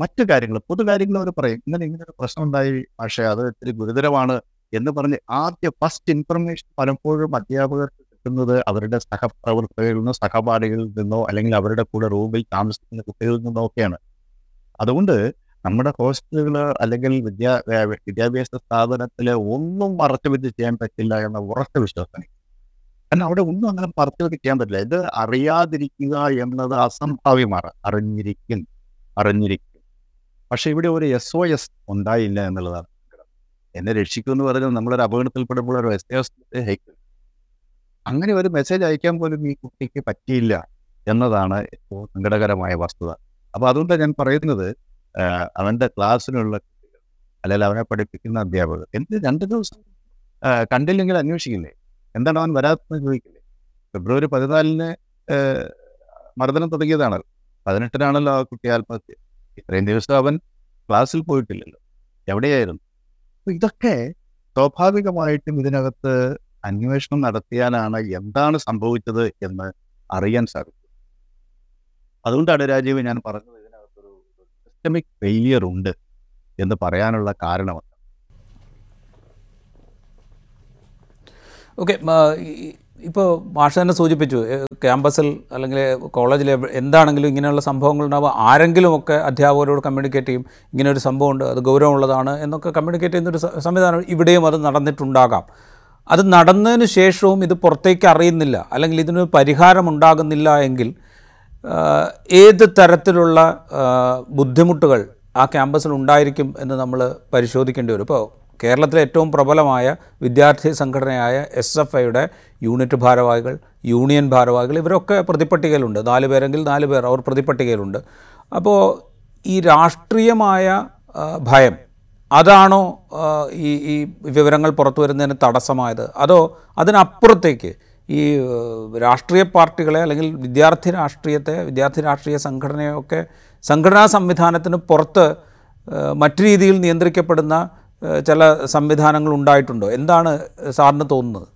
മറ്റു കാര്യങ്ങൾ പൊതു കാര്യങ്ങൾ അവർ പറയും. ഇങ്ങനെ ഇങ്ങനെ ഒരു പ്രശ്നം ഉണ്ടായി പക്ഷേ അത് ഇത്തിരി ഗുരുതരമാണ് എന്ന് പറഞ്ഞ് ആദ്യ ഫസ്റ്റ് ഇൻഫർമേഷൻ പലപ്പോഴും അധ്യാപകർക്ക് കിട്ടുന്നത് അവരുടെ സഹപ്രവർത്തകരിൽ നിന്നോ സഹപാഠികളിൽ നിന്നോ അല്ലെങ്കിൽ അവരുടെ കൂടെ റൂമിൽ താമസിക്കുന്ന കുട്ടികളിൽ നിന്നോ ഒക്കെയാണ്. അതുകൊണ്ട് നമ്മുടെ ഹോസ്റ്റലുകൾ അല്ലെങ്കിൽ വിദ്യാ വിദ്യാഭ്യാസ സ്ഥാപനത്തിൽ ഒന്നും മറച്ചു വെച്ച് ചെയ്യാൻ പറ്റില്ല എന്ന ഉറച്ച വിശ്വാസം കാരണം അവിടെ ഒന്നും അങ്ങനെ മറച്ചു വെച്ച് ചെയ്യാൻ പറ്റില്ല. ഇത് അറിയാതിരിക്കുക എന്നത് അസംഭാവ്യമാണ്. അറിഞ്ഞിരിക്കും. അറിഞ്ഞിരിക്കും. പക്ഷെ ഇവിടെ ഒരു എസ് ഒ എസ് ഉണ്ടായില്ല എന്നുള്ളതാണ്. എന്നെ രക്ഷിക്കും എന്ന് പറഞ്ഞാൽ നമ്മളൊരു അപകടത്തിൽപ്പെടുമ്പോൾ ഒരു എസ് ഒ എസ് അയക്കും അങ്ങനെ ഒരു മെസ്സേജ് അയക്കാൻ പോലും ഈ കുട്ടിക്ക് പറ്റിയില്ല എന്നതാണ് സങ്കടകരമായ വസ്തുത. അപ്പൊ അതുകൊണ്ടാണ് ഞാൻ പറയുന്നത് ആ, അവന്റെ ക്ലാസ്സിലുള്ള കുട്ടികൾ അല്ലെങ്കിൽ അവനെ പഠിപ്പിക്കുന്ന അധ്യാപകർ. എന്ത് രണ്ട് ദിവസം കണ്ടില്ലെങ്കിൽ അന്വേഷിക്കില്ലേ? എന്താണ് അവൻ വരാത്തെന്ന് ചോദിക്കില്ലേ? ഫെബ്രുവരി പതിനാലിന് മർദ്ദനം തുടങ്ങിയതാണ് പതിനെട്ടിനാണല്ലോ ആ കുട്ടി ആത്മഹത്യ. ഇത്രയും ദിവസം അവൻ ക്ലാസ്സിൽ പോയിട്ടില്ലല്ലോ. എവിടെയായിരുന്നു? അപ്പൊ ഇതൊക്കെ സ്വാഭാവികമായിട്ടും ഇതിനകത്ത് അന്വേഷണം നടത്തിയാലാണ് എന്താണ് സംഭവിച്ചത് എന്ന് അറിയാൻ സാധിക്കും. അതുകൊണ്ടാണ് രാജീവ് ഞാൻ പറഞ്ഞത് സിസ്റ്റമിക് ഫെയിലിയർ ഉണ്ട് എന്ന് പറയാനുള്ള കാരണം ഓക്കെ ഇപ്പോൾ മാഷ തന്നെ സൂചിപ്പിച്ചു ക്യാമ്പസിൽ അല്ലെങ്കിൽ കോളേജിൽ എന്താണെങ്കിലും ഇങ്ങനെയുള്ള സംഭവങ്ങൾ ഉണ്ടാവുക. ആരെങ്കിലുമൊക്കെ അധ്യാപകരോട് കമ്മ്യൂണിക്കേറ്റ് ചെയ്യും ഇങ്ങനെ ഒരു സംഭവമുണ്ട് അത് ഗൗരവമുള്ളതാണ് എന്നൊക്കെ കമ്മ്യൂണിക്കേറ്റ് ചെയ്യുന്നൊരു സംവിധാനം ഇവിടെയും അത് നടന്നിട്ടുണ്ടാകാം. അത് നടന്നതിന് ശേഷവും ഇത് പുറത്തേക്ക് അറിയുന്നില്ല. അല്ലെങ്കിൽ ഇതിനൊരു പരിഹാരം ഉണ്ടാകുന്നില്ല എങ്കിൽ ഏത് തരത്തിലുള്ള ബുദ്ധിമുട്ടുകൾ ആ ക്യാമ്പസിൽ ഉണ്ടായിരിക്കും എന്ന് നമ്മൾ പരിശോധിക്കേണ്ടി വരും. ഇപ്പോൾ കേരളത്തിലെ ഏറ്റവും പ്രബലമായ വിദ്യാർത്ഥി സംഘടനയായ എസ് എഫ് ഐയുടെ യൂണിറ്റ് ഭാരവാഹികൾ യൂണിയൻ ഭാരവാഹികൾ ഇവരൊക്കെ പ്രതിപട്ടികയിലുണ്ട്. നാല് പേരെങ്കിൽ നാല് പേർ അവർ പ്രതിപട്ടികയിലുണ്ട്. അപ്പോൾ ഈ രാഷ്ട്രീയമായ ഭയം അതാണോ ഈ ഈ വിവരങ്ങൾ പുറത്തു വരുന്നതിന് തടസ്സമായത്? അതോ അതിനപ്പുറത്തേക്ക് ഈ രാഷ്ട്രീയ പാർട്ടികളെ അല്ലെങ്കിൽ വിദ്യാർത്ഥി രാഷ്ട്രീയത്തെ വിദ്യാർത്ഥി രാഷ്ട്രീയ സംഘടനയൊക്കെ സംഘടനാ സംവിധാനത്തിന് പുറത്ത് മറ്റു രീതിയിൽ നിയന്ത്രിക്കപ്പെടുന്ന ചില സംവിധാനങ്ങൾ ഉണ്ടായിട്ടുണ്ടോ? എന്താണ് സാറിന് തോന്നുന്നത്?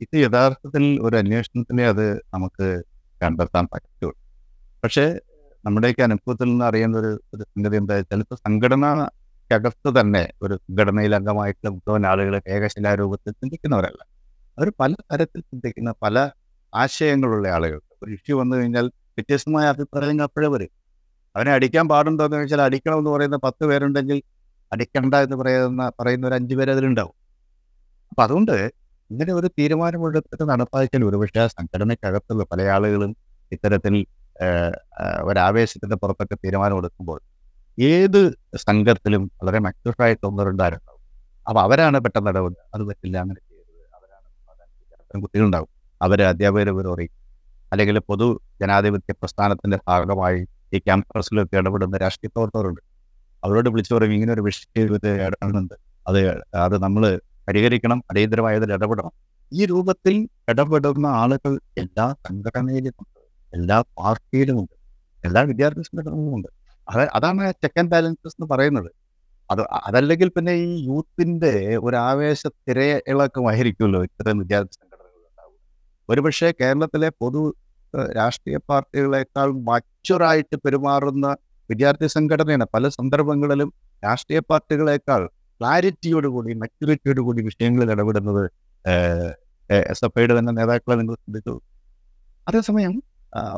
ഇത് യഥാർത്ഥത്തിൽ ഒരു അന്വേഷണത്തിനെ അത് നമുക്ക് കണ്ടെത്താൻ പറ്റുള്ളൂ. പക്ഷേ നമ്മുടെയൊക്കെ അനുഭവത്തിൽ നിന്ന് അറിയുന്ന ഒരു ഒരു സംഗതി എന്താ വെച്ചാൽ ഇപ്പോൾ സംഘടനക്കകത്ത് തന്നെ ഒരു സംഘടനയിൽ അംഗമായിട്ടുള്ള മുഴുവൻ ആളുകൾ ഏകശിലാരൂപത്തിൽ ചിന്തിക്കുന്നവരല്ല. അവർ പല തരത്തിൽ ചിന്തിക്കുന്ന പല ആശയങ്ങളുള്ള ആളുകൾ. ഒരു ഇഷ്യൂ വന്നു കഴിഞ്ഞാൽ വ്യത്യസ്തമായ അഭിപ്രായങ്ങൾ അപ്പോഴേ വരും. അവനെ അടിക്കാൻ പാടുണ്ടോ എന്ന് ചോദിച്ചാൽ അടിക്കണമെന്ന് പറയുന്ന പത്ത് പേരുണ്ടെങ്കിൽ അടിക്കണ്ട എന്ന് പറയുന്ന പറയുന്ന ഒരു അഞ്ചു പേര് അതിലുണ്ടാവും. അപ്പൊ അതുകൊണ്ട് ഇങ്ങനെ ഒരു തീരുമാനമെടുത്തിട്ട് നടപ്പാക്കിയാൽ ഒരുപക്ഷെ ആ സംഘടനയ്ക്കകത്തുള്ള പല ആളുകളും ഇത്തരത്തിൽ ഒരാവേശത്തിന്റെ പുറത്തൊക്കെ തീരുമാനമെടുക്കുമ്പോൾ ഏത് സംഘത്തിലും വളരെ മക്യൂറായിട്ട് ഒന്ന് അപ്പൊ അവരാണ് പെട്ടെന്ന് ഇടപെടുന്നത് അത് പറ്റില്ല അങ്ങനെ സമാധാനം ചെയ്യുക. അത്തരം കുട്ടികളുണ്ടാവും. അവരെ അധ്യാപകരെ വിവരം അറിയിക്കും അല്ലെങ്കിൽ പൊതു ജനാധിപത്യ പ്രസ്ഥാനത്തിന്റെ ഭാഗമായി ഈ ക്യാമ്പസിലൊക്കെ ഇടപെടുന്ന രാഷ്ട്രീയ പ്രവർത്തകരുണ്ട്. അവരോട് വിളിച്ചു പറയും ഇങ്ങനെ ഒരു വിഷയത്തിൽ ഇടപെടുന്നുണ്ട് അത് അത് നമ്മൾ പരിഹരിക്കണം അടിയന്തരമായതിൽ ഇടപെടണം. ഈ രൂപത്തിൽ ഇടപെടുന്ന ആളുകൾ എല്ലാ സംഘടനയിലുമുണ്ട് എല്ലാ പാർട്ടിയിലുമുണ്ട് എല്ലാ വിദ്യാർത്ഥി സംഘടനകളുമുണ്ട് അത് അതാണ് ചെക്ക് ആൻഡ് ബാലൻസസ് എന്ന് പറയുന്നത്. അത് അതല്ലെങ്കിൽ പിന്നെ ഈ യൂത്തിന്റെ ഒരു ആവേശ തിരയിളക്കമായിരിക്കുമല്ലോ ഇത്തരം വിദ്യാർത്ഥി ഒരുപക്ഷെ കേരളത്തിലെ പൊതു രാഷ്ട്രീയ പാർട്ടികളെക്കാൾ മച്ചുറായിട്ട് പെരുമാറുന്ന വിദ്യാർത്ഥി സംഘടനയാണ് പല സന്ദർഭങ്ങളിലും രാഷ്ട്രീയ പാർട്ടികളെക്കാൾ ക്ലാരിറ്റിയോടുകൂടി മെച്യൂരിറ്റിയോടുകൂടി വിഷയങ്ങളിൽ ഇടപെടുന്നത് എസ് എഫ് ഐയുടെ തന്നെ നേതാക്കളെ നിങ്ങൾ ശ്രദ്ധിച്ചു. അതേസമയം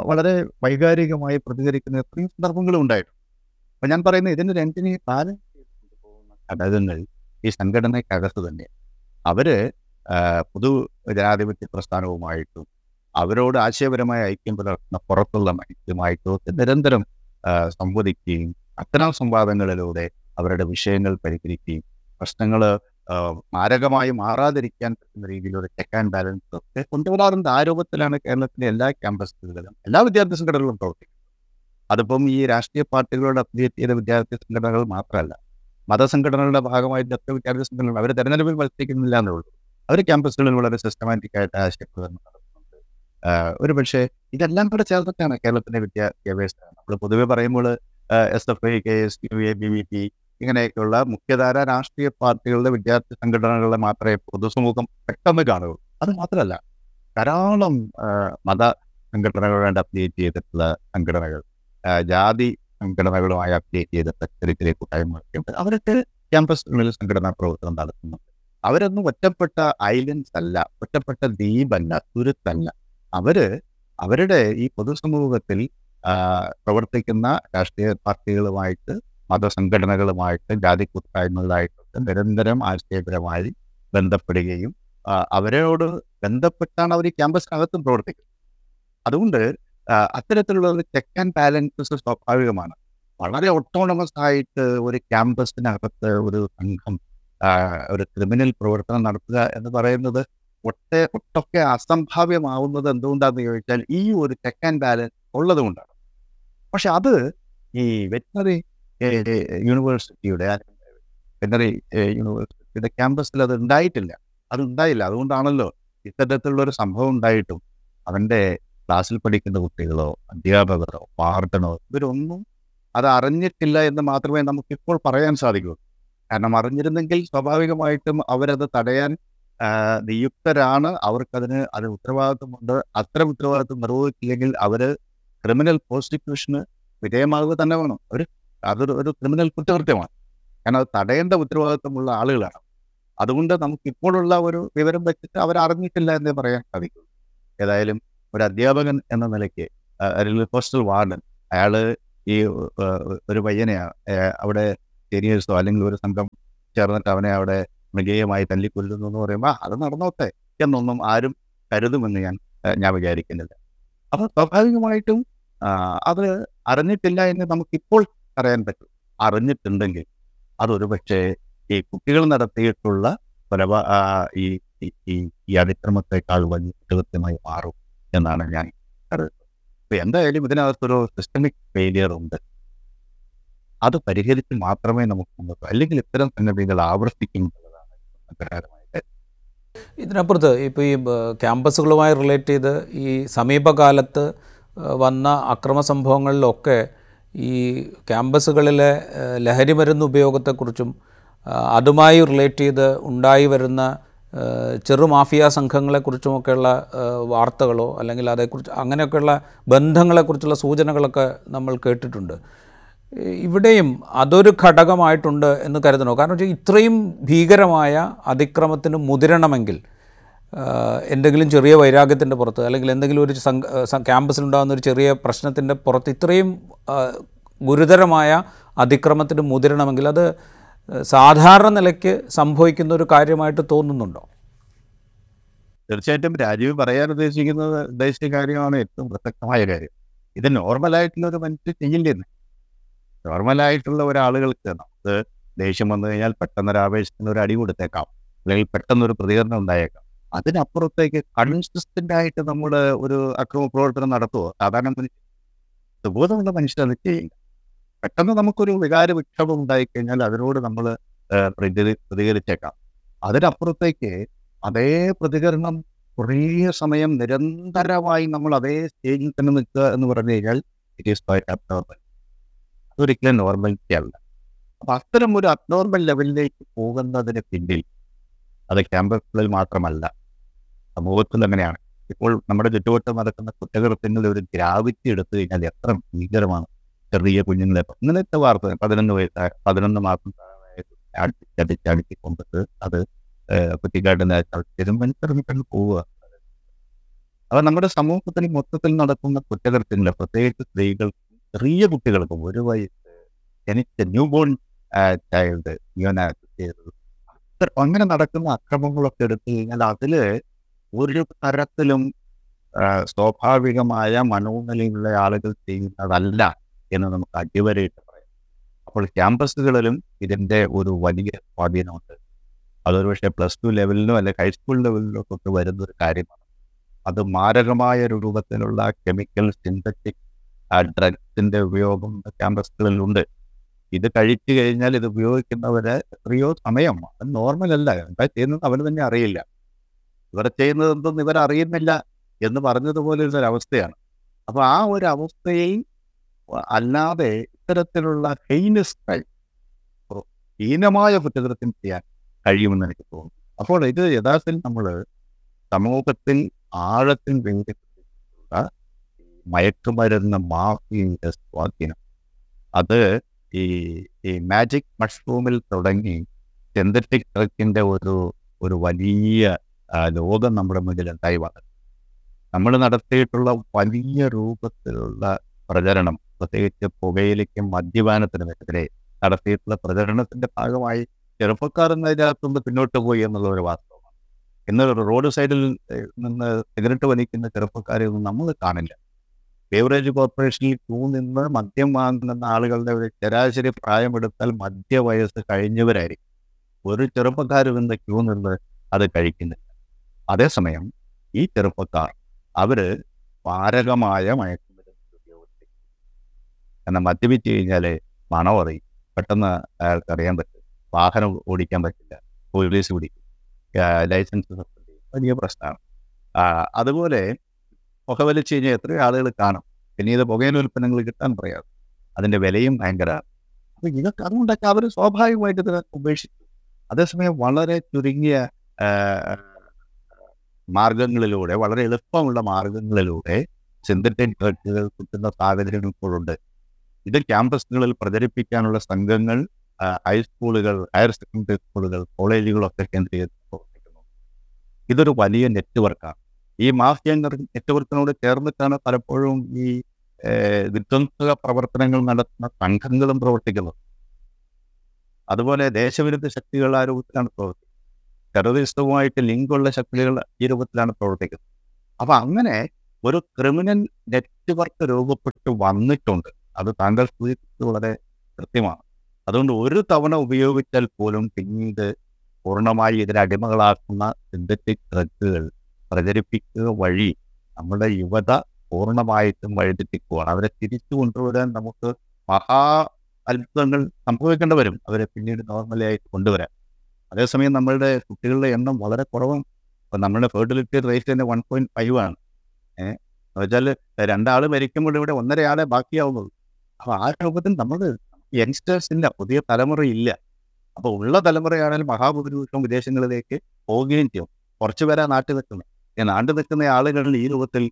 വളരെ വൈകാരികമായി പ്രതികരിക്കുന്ന എത്രയും സന്ദർഭങ്ങളും ഉണ്ടായിട്ടുണ്ട്. അപ്പൊ ഞാൻ പറയുന്നത് ഇതിന്റെ രണ്ടിനെ പാലം ഘടകങ്ങൾ ഈ സംഘടനയ്ക്കകത്ത് തന്നെ അവർ പൊതു ജനാധിപത്യ പ്രസ്ഥാനവുമായിട്ടും അവരോട് ആശയപരമായ ഐക്യം പുലർത്തുന്ന പുറത്തുള്ള മനുഷ്യരുമായിട്ടും നിരന്തരം സംവദിക്കുകയും അത്തരം സംവാദങ്ങളിലൂടെ അവരുടെ വിഷയങ്ങൾ പരിഹരിക്കുകയും പ്രശ്നങ്ങൾ മാരകമായി മാറാതിരിക്കാൻ പറ്റുന്ന രീതിയിലുള്ള ചെക്ക് ആൻഡ് ബാലൻസ് ഒക്കെ കൊണ്ടുവരാറുണ്ട്. ആ രൂപത്തിലാണ് കേരളത്തിലെ എല്ലാ ക്യാമ്പസുകളിലും എല്ലാ വിദ്യാർത്ഥി സംഘടനകളും പ്രവർത്തിക്കുന്നത്. അതിപ്പം ഈ രാഷ്ട്രീയ പാർട്ടികളോട് അഭ്യർത്ഥിയത വിദ്യാർത്ഥി സംഘടനകൾ മാത്രമല്ല മതസംഘടനകളുടെ ഭാഗമായിട്ട് എത്ര വിദ്യാർത്ഥി സംഘടനകൾ അവർ തെരഞ്ഞെടുപ്പിൽ മത്സരിക്കുന്നില്ല എന്നുള്ളൂ. അവർ ക്യാമ്പസുകളിൽ വളരെ സിസ്റ്റമാറ്റിക് ആയിട്ട് ആശയപ്രകടനം ഒരു പക്ഷേ ഇതെല്ലാം കൂടെ ചേർത്തിട്ടാണ് കേരളത്തിന്റെ വിദ്യാഭ്യാസ. നമ്മൾ പൊതുവെ പറയുമ്പോൾ S F I K S U A B V P ഇങ്ങനെയൊക്കെയുള്ള മുഖ്യധാര രാഷ്ട്രീയ പാർട്ടികളുടെ വിദ്യാർത്ഥി സംഘടനകളുടെ മാത്രമേ പൊതുസമൂഹം പെട്ടെന്ന് കാണുകയുള്ളൂ. അത് മാത്രമല്ല ധാരാളം മത സംഘടനകളുമായിട്ട് അപ്ഡേറ്റ് ചെയ്തിട്ടുള്ള സംഘടനകൾ ജാതി സംഘടനകളുമായി അപ്ഡേറ്റ് ചെയ്തിട്ടുള്ള ചെറിയ ചെറിയ കൂട്ടായ്മകളൊക്കെ അവരൊക്കെ ക്യാമ്പസുകളിൽ സംഘടനാ പ്രവർത്തനം നടത്തുന്നുണ്ട്. അവരൊന്നും ഒറ്റപ്പെട്ട ഐലൻഡ്സ് അല്ല ഒറ്റപ്പെട്ട ദ്വീപല്ല തുരുത്തല്ല അവർ അവരുടെ ഈ പൊതുസമൂഹത്തിൽ പ്രവർത്തിക്കുന്ന രാഷ്ട്രീയ പാർട്ടികളുമായിട്ട് മതസംഘടനകളുമായിട്ട് ജാതി കൂട്ടായ്മകളായിട്ടൊക്കെ നിരന്തരം ആശയപരമായി ബന്ധപ്പെടുകയും അവരോട് ബന്ധപ്പെട്ടാണ് അവർ ഈ ക്യാമ്പസിനകത്തും പ്രവർത്തിക്കുന്നത്. അതുകൊണ്ട് അത്തരത്തിലുള്ള ഒരു ചെക്ക് ആൻഡ് ബാലൻസസ് സ്വാഭാവികമാണ്. വളരെ ഒട്ടോണമസ് ആയിട്ട് ഒരു ക്യാമ്പസിനകത്ത് ഒരു സംഘം ഒരു ക്രിമിനൽ പ്രവർത്തനം നടത്തുക എന്ന് പറയുന്നത് ഒട്ടെ ഒട്ടൊക്കെ അസംഭാവ്യമാവുന്നത് എന്തുകൊണ്ടാന്ന് ചോദിച്ചാൽ ഈ ഒരു ചെക്ക് ആൻഡ് ബാലൻസ് ഉള്ളത് കൊണ്ടാണ്. പക്ഷെ അത് ഈ വെറ്റിനറി യൂണിവേഴ്സിറ്റിയുടെ വെറ്റിനറി യൂണിവേഴ്സിറ്റിയുടെ ക്യാമ്പസിൽ അത് ഉണ്ടായിട്ടില്ല. അത് ഉണ്ടായില്ല. അതുകൊണ്ടാണല്ലോ ഇത്തരത്തിലുള്ള ഒരു സംഭവം ഉണ്ടായിട്ടും അവന്റെ ക്ലാസ്സിൽ പഠിക്കുന്ന കുട്ടികളോ അധ്യാപകരോ വാർഡനോ ഇവരൊന്നും അത് അറിഞ്ഞിട്ടില്ല എന്ന് മാത്രമേ നമുക്കിപ്പോൾ പറയാൻ സാധിക്കൂ. കാരണം അറിഞ്ഞിരുന്നെങ്കിൽ സ്വാഭാവികമായിട്ടും അവരത് തടയാൻ നിയുക്തരാണ്. അവർക്കതിന് അതിന് ഉത്തരവാദിത്വമുണ്ട്. അത്തരം ഉത്തരവാദിത്വം നിർവഹിക്കില്ലെങ്കിൽ അവർ ക്രിമിനൽ പ്രോസിക്യൂഷന് വിധേയമാകുക തന്നെ വേണം. അവർ അതൊരു ഒരു ക്രിമിനൽ കുറ്റകൃത്യമാണ്. കാരണം അത് തടയേണ്ട ഉത്തരവാദിത്വമുള്ള ആളുകളാണ്. അതുകൊണ്ട് നമുക്ക് ഇപ്പോഴുള്ള ഒരു വിവരം വെച്ചിട്ട് അവർ അറിഞ്ഞിട്ടില്ല എന്നേ പറയാൻ സാധിക്കുള്ളൂ ഏതായാലും ഒരു അധ്യാപകൻ എന്ന നിലയ്ക്ക് അല്ലെങ്കിൽ പോസ്റ്റൽ വാർഡൻ അയാൾ ഈ ഒരു പയ്യനെയാണ് അവിടെ സീനിയേഴ്സോ അല്ലെങ്കിൽ ഒരു സംഘം ചേർന്നിട്ട് അവനെ അവിടെ മൃഗീയമായി തല്ലിക്കൊല്ലുന്നു എന്ന് പറയുമ്പോൾ അത് നടന്നോട്ടെ എന്നൊന്നും ആരും കരുതുമെന്ന് ഞാൻ ഞാൻ വിചാരിക്കുന്നില്ല. അപ്പൊ സ്വാഭാവികമായിട്ടും അത് അറിഞ്ഞിട്ടില്ല എന്ന് നമുക്കിപ്പോൾ അറിയാൻ പറ്റും. അറിഞ്ഞിട്ടുണ്ടെങ്കിൽ അതൊരു പക്ഷേ ഈ കുട്ടികൾ നടത്തിയിട്ടുള്ള കൊലപാ ഈ ഈ- അതിക്രമത്തെക്കാൾ വലിയ കൃത്യമായി മാറും എന്നാണ് ഞാൻ കരുതുന്നത്. എന്തായാലും ഇതിനകത്തൊരു സിസ്റ്റമിക് ഫെയിലിയർ ഉണ്ട്. അത് പരിഹരിച്ച് മാത്രമേ നമുക്ക് മുന്നോട്ട് അല്ലെങ്കിൽ ഇത്തരം സംഗതികൾ ആവർത്തിക്കും എന്നുള്ളതാണ് അപകടകരമായ കാര്യം. ഇതിനപ്പുറത്ത് ഇപ്പോൾ ഈ ക്യാമ്പസുകളുമായി റിലേറ്റ് ചെയ്ത് ഈ സമീപകാലത്ത് വന്ന അക്രമ സംഭവങ്ങളിലൊക്കെ ഈ ക്യാമ്പസുകളിലെ ലഹരി മരുന്ന് ഉപയോഗത്തെക്കുറിച്ചും അതുമായി റിലേറ്റ് ചെയ്ത് ഉണ്ടായി വരുന്ന ചെറു മാഫിയ സംഘങ്ങളെക്കുറിച്ചുമൊക്കെയുള്ള വാർത്തകളോ അല്ലെങ്കിൽ അതേക്കുറിച്ച് അങ്ങനെയൊക്കെയുള്ള ബന്ധങ്ങളെക്കുറിച്ചുള്ള സൂചനകളൊക്കെ നമ്മൾ കേട്ടിട്ടുണ്ട് ഇവിടെയും അതൊരു ഘടകമായിട്ടുണ്ട് എന്ന് കരുതണോ? കാരണം വെച്ചാൽ ഇത്രയും ഭീകരമായ അതിക്രമത്തിന് മുതിരണമെങ്കിൽ എന്തെങ്കിലും ചെറിയ വൈരാഗ്യത്തിന്റെ പുറത്ത് അല്ലെങ്കിൽ എന്തെങ്കിലും ഒരു ക്യാമ്പസിലുണ്ടാകുന്ന ഒരു ചെറിയ പ്രശ്നത്തിന്റെ പുറത്ത് ഇത്രയും ഗുരുതരമായ അതിക്രമത്തിന് മുതിരണമെങ്കിൽ അത് സാധാരണ നിലയ്ക്ക് സംഭവിക്കുന്ന ഒരു കാര്യമായിട്ട് തോന്നുന്നുണ്ടോ? തീർച്ചയായിട്ടും രാജീവ് പറയാൻ ഉദ്ദേശിക്കുന്നത് ഉദ്ദേശിച്ച കാര്യമാണ് ഏറ്റവും പ്രസക്തമായ കാര്യം. ഇത് നോർമലായിട്ടുള്ള ഒരു മനുഷ്യൻ ചെയ്യില്ലെന്ന് നോർമലായിട്ടുള്ള ഒരാളുകൾക്ക് നമുക്ക് ദേഷ്യം വന്നു കഴിഞ്ഞാൽ പെട്ടെന്നൊരു ആവേശത്തിന് ഒരു അടി കൊടുത്തേക്കാം. അല്ലെങ്കിൽ പെട്ടെന്നൊരു പ്രതികരണം ഉണ്ടായേക്കാം. അതിനപ്പുറത്തേക്ക് കൺസിസ്റ്റന്റ് ആയിട്ട് നമ്മൾ ഒരു അക്രമ പ്രവർത്തനം നടത്തുമോ സാധാരണ സുബോധമുള്ള മനുഷ്യർ അത് ചെയ്യില്ല. പെട്ടെന്ന് നമുക്കൊരു വികാര വിക്ഷോഭം ഉണ്ടായിക്കഴിഞ്ഞാൽ അതിനോട് നമ്മൾ പ്രതികരിച്ചേക്കാം. അതിനപ്പുറത്തേക്ക് അതേ പ്രതികരണം കുറേ സമയം നിരന്തരമായി നമ്മൾ അതേ സ്റ്റേജിൽ തന്നെ നിൽക്കുക എന്ന് പറഞ്ഞു കഴിഞ്ഞാൽ ഇറ്റ് ഈസ് അബ്നോർമൽ അതൊരിക്കലും നോർമാലിറ്റി അല്ല. അപ്പൊ അത്തരം ഒരു അബ്നോർമൽ ലെവലിലേക്ക് പോകുന്നതിന് പിന്നിൽ അത് ക്യാമ്പസുകളിൽ മാത്രമല്ല സമൂഹത്തിൽ അങ്ങനെയാണ്. ഇപ്പോൾ നമ്മുടെ ചുറ്റുവട്ടം നടക്കുന്ന കുറ്റകൃത്യങ്ങളുടെ ഒരു ഗ്രാവിറ്റി എടുത്തു കഴിഞ്ഞാൽ എത്ര ഭീകരമാണ് ചെറിയ കുഞ്ഞുങ്ങളെ ഇന്നലത്തെ വാർത്ത പതിനൊന്ന് വയസ്സായ പതിനൊന്ന് മാസം അടിച്ചടിച്ചടിച്ച് കൊണ്ടിട്ട് അത് കുറ്റിക്കാട്ടിന് തിരുവനന്തപുരത്ത് പോവുക. അപ്പൊ നമ്മുടെ സമൂഹത്തിൽ മൊത്തത്തിൽ നടക്കുന്ന കുറ്റകൃത്യങ്ങൾ പ്രത്യേകിച്ച് സ്ത്രീകൾ ചെറിയ കുട്ടികൾക്കും ഒരു വയസ്സ് ജനിച്ച ന്യൂ ബോൺ ചൈൽഡ് അങ്ങനെ നടക്കുന്ന അക്രമങ്ങളൊക്കെ എടുത്തു കഴിഞ്ഞാൽ അതിൽ ഒരു തരത്തിലും സ്വാഭാവികമായ മനോനിലയുള്ള ആളുകൾ ചെയ്യുന്നതല്ല എന്ന് നമുക്ക് അടിവരയിട്ട് പറയാം. അപ്പോൾ ക്യാമ്പസുകളിലും ഇതിന്റെ ഒരു വലിയ സ്വാധീനമുണ്ട്. അതൊരു പക്ഷേ പ്ലസ് ടു ലെവലിലോ അല്ലെങ്കിൽ ഹൈസ്കൂൾ ലെവലിലോ ഒക്കെ വരുന്ന ഒരു കാര്യമാണ്. അത് മാരകമായ ഒരു രൂപത്തിലുള്ള കെമിക്കൽ സിന്തറ്റിക് ഡ്രഗ്സിന്റെ ഉപയോഗം ക്യാമ്പസുകളിലുണ്ട്. ഇത് കഴിച്ചു കഴിഞ്ഞാൽ ഇത് ഉപയോഗിക്കുന്നവരെ എത്രയോ സമയം. അത് നോർമൽ അല്ല. എന്താ ചെയ്യുന്നത് അവന് തന്നെ അറിയില്ല. ഇവർ ചെയ്യുന്നത് എന്തെന്ന് ഇവർ അറിയുന്നില്ല എന്ന് പറഞ്ഞതുപോലെ ഒരു അവസ്ഥയാണ് അപ്പൊ ആ ഒരു അവസ്ഥയിൽ അല്ലാതെ ഇത്തരത്തിലുള്ള ഹെയിനസ് ഹീനമായ കുറ്റകൃത്യം ചെയ്യാൻ കഴിയുമെന്ന് എനിക്ക് തോന്നുന്നു. അപ്പോൾ ഇത് യഥാർത്ഥത്തിൽ നമ്മൾ സമൂഹത്തിൽ ആഴത്തിൽ വേദിച്ചിട്ടുള്ള മയക്കുമരുന്ന് മാഫിയയുടെ സ്വാധീനം. അത് ഈ ഈ മാജിക് മഷ്റൂമിൽ തുടങ്ങി സിന്തറ്റിക് ഡ്രഗിന്റെ ഒരു ഒരു വലിയ ലോകം നമ്മുടെ മുന്നിൽ ഉണ്ടായി വന്നത്. നമ്മൾ നടത്തിയിട്ടുള്ള വലിയ രൂപത്തിലുള്ള പ്രചരണം പ്രത്യേകിച്ച് പുകയിലേക്കും മദ്യപാനത്തിനും എതിരെ നടത്തിയിട്ടുള്ള പ്രചരണത്തിന്റെ ഭാഗമായി ചെറുപ്പക്കാർ എന്നതിനകത്തുനിന്ന് പിന്നോട്ട് പോയി എന്നുള്ള ഒരു വാസ്തവമാണ്. ഇന്ന് റോഡ് സൈഡിൽ നിന്ന് സിഗരറ്റ് വലിക്കുന്ന ചെറുപ്പക്കാരെ ഒന്നും നമ്മൾ കാണില്ല ബേവറേജ് കോർപ്പറേഷനിൽ ക്യൂ നിന്ന് മദ്യം വാങ്ങുന്ന ആളുകളുടെ ഒരു ശരാശരി പ്രായമെടുത്താൽ മധ്യ വയസ്സ് കഴിഞ്ഞവരായിരിക്കും. ഒരു ചെറുപ്പക്കാർ നിന്ന് ക്യൂ നിന്ന് അത് കഴിക്കുന്നില്ല. അതേസമയം ഈ ചെറുപ്പക്കാർ അവർ മാരകമായ മയക്കുമരുന്ന് ഉപയോഗിച്ച് എന്നാൽ മദ്യപിച്ച് മണം അറി പെട്ടെന്ന് അയാൾക്ക് അറിയാൻ പറ്റും വാഹനം ഓടിക്കാൻ പറ്റില്ല. പോലീസ് പിടിക്കും. ലൈസൻസ് വലിയ പ്രശ്നമാണ്. അതുപോലെ പുകവലിച്ച് കഴിഞ്ഞാൽ എത്രയോ ആളുകൾ കാണും. പിന്നെ ഇത് പുകയില ഉൽപ്പന്നങ്ങൾ കിട്ടാൻ പ്രയാസം അതിന്റെ വിലയും ഭയങ്കരമാണ്. അപ്പോൾ ഇതൊക്കെ അതുകൊണ്ടൊക്കെ അവർ സ്വാഭാവികമായിട്ട് ഇതിനെ ഉപേക്ഷിച്ചു. അതേസമയം വളരെ ചുരുങ്ങിയ മാർഗങ്ങളിലൂടെ വളരെ എളുപ്പമുള്ള മാർഗങ്ങളിലൂടെ സിന്തറ്റിക് ഡ്രഗുകൾ കിട്ടുന്ന സാഹചര്യങ്ങൾ ഇപ്പോഴുണ്ട്. ഇത് ക്യാമ്പസുകളിൽ പ്രചരിപ്പിക്കാനുള്ള സംഘങ്ങൾ ഹൈസ്കൂളുകൾ ഹയർ സെക്കൻഡറി സ്കൂളുകൾ കോളേജുകളൊക്കെ കേന്ദ്രീകരിച്ച് പ്രവർത്തിക്കുന്നു. ഇതൊരു വലിയ നെറ്റ്വർക്കാണ്. ഈ മാഫിയ നെറ്റ്വർക്കിനോട് ചേർന്നിട്ടാണ് പലപ്പോഴും ഈ വിധ്വംസക പ്രവർത്തനങ്ങൾ നടത്തുന്ന സംഘങ്ങളും പ്രവർത്തിക്കുന്നത്. അതുപോലെ ദേശവിരുദ്ധ ശക്തികൾ ആ രൂപത്തിലാണ് പ്രവർത്തിക്കുന്നത്. ടെററിസവുമായിട്ട് ലിങ്കുള്ള ശക്തികൾ ഈ രൂപത്തിലാണ് പ്രവർത്തിക്കുന്നത്. അപ്പൊ അങ്ങനെ ഒരു ക്രിമിനൽ നെറ്റ്വർക്ക് രൂപപ്പെട്ട് വന്നിട്ടുണ്ട്. അത് താങ്കൾ സൂചിപ്പിച്ചത് വളരെ കൃത്യമാണ്. അതുകൊണ്ട് ഒരു തവണ ഉപയോഗിച്ചാൽ പോലും പിന്നീട് പൂർണമായി ഇതിനടിമകളാക്കുന്ന സിന്തറ്റിക് ഡ്രഗുകൾ പ്രചരിപ്പിക്കുക വഴി നമ്മുടെ യുവത പൂർണമായിട്ടും വഴിതെറ്റിക്കുക അവരെ തിരിച്ചു കൊണ്ടുവരാൻ നമുക്ക് മഹാ അത്ഭുതങ്ങൾ സംഭവിക്കേണ്ടി വരും. അവരെ പിന്നീട് നോർമലായിട്ട് കൊണ്ടുവരാൻ. അതേസമയം നമ്മളുടെ കുട്ടികളുടെ എണ്ണം വളരെ കുറവും. ഇപ്പം നമ്മുടെ ഫെർട്ടിലിറ്റി റേറ്റ് തന്നെ വൺ പോയിന്റ് ഫൈവ് ആണ്. ഏഹ് വെച്ചാൽ രണ്ടാൾ മരിക്കുമ്പോൾ ഇവിടെ ഒന്നര ആളെ ബാക്കിയാവുന്നുള്ളൂ. അപ്പോൾ ആ രൂപത്തിൽ നമ്മൾ യങ്സ്റ്റേഴ്സിന്റെ പുതിയ തലമുറ ഇല്ല അപ്പോൾ ഉള്ള തലമുറയാണെങ്കിൽ മഹാഭൂരിപക്ഷം വിദേശങ്ങളിലേക്ക് പോവുകയും ചെയ്യും. കുറച്ച് പേരാ നാട്ടിൽ നിൽക്കുന്നത്. ഈ ആണ്ടു നിൽക്കുന്ന ആളുകളിൽ ഈ രൂപത്തിൽ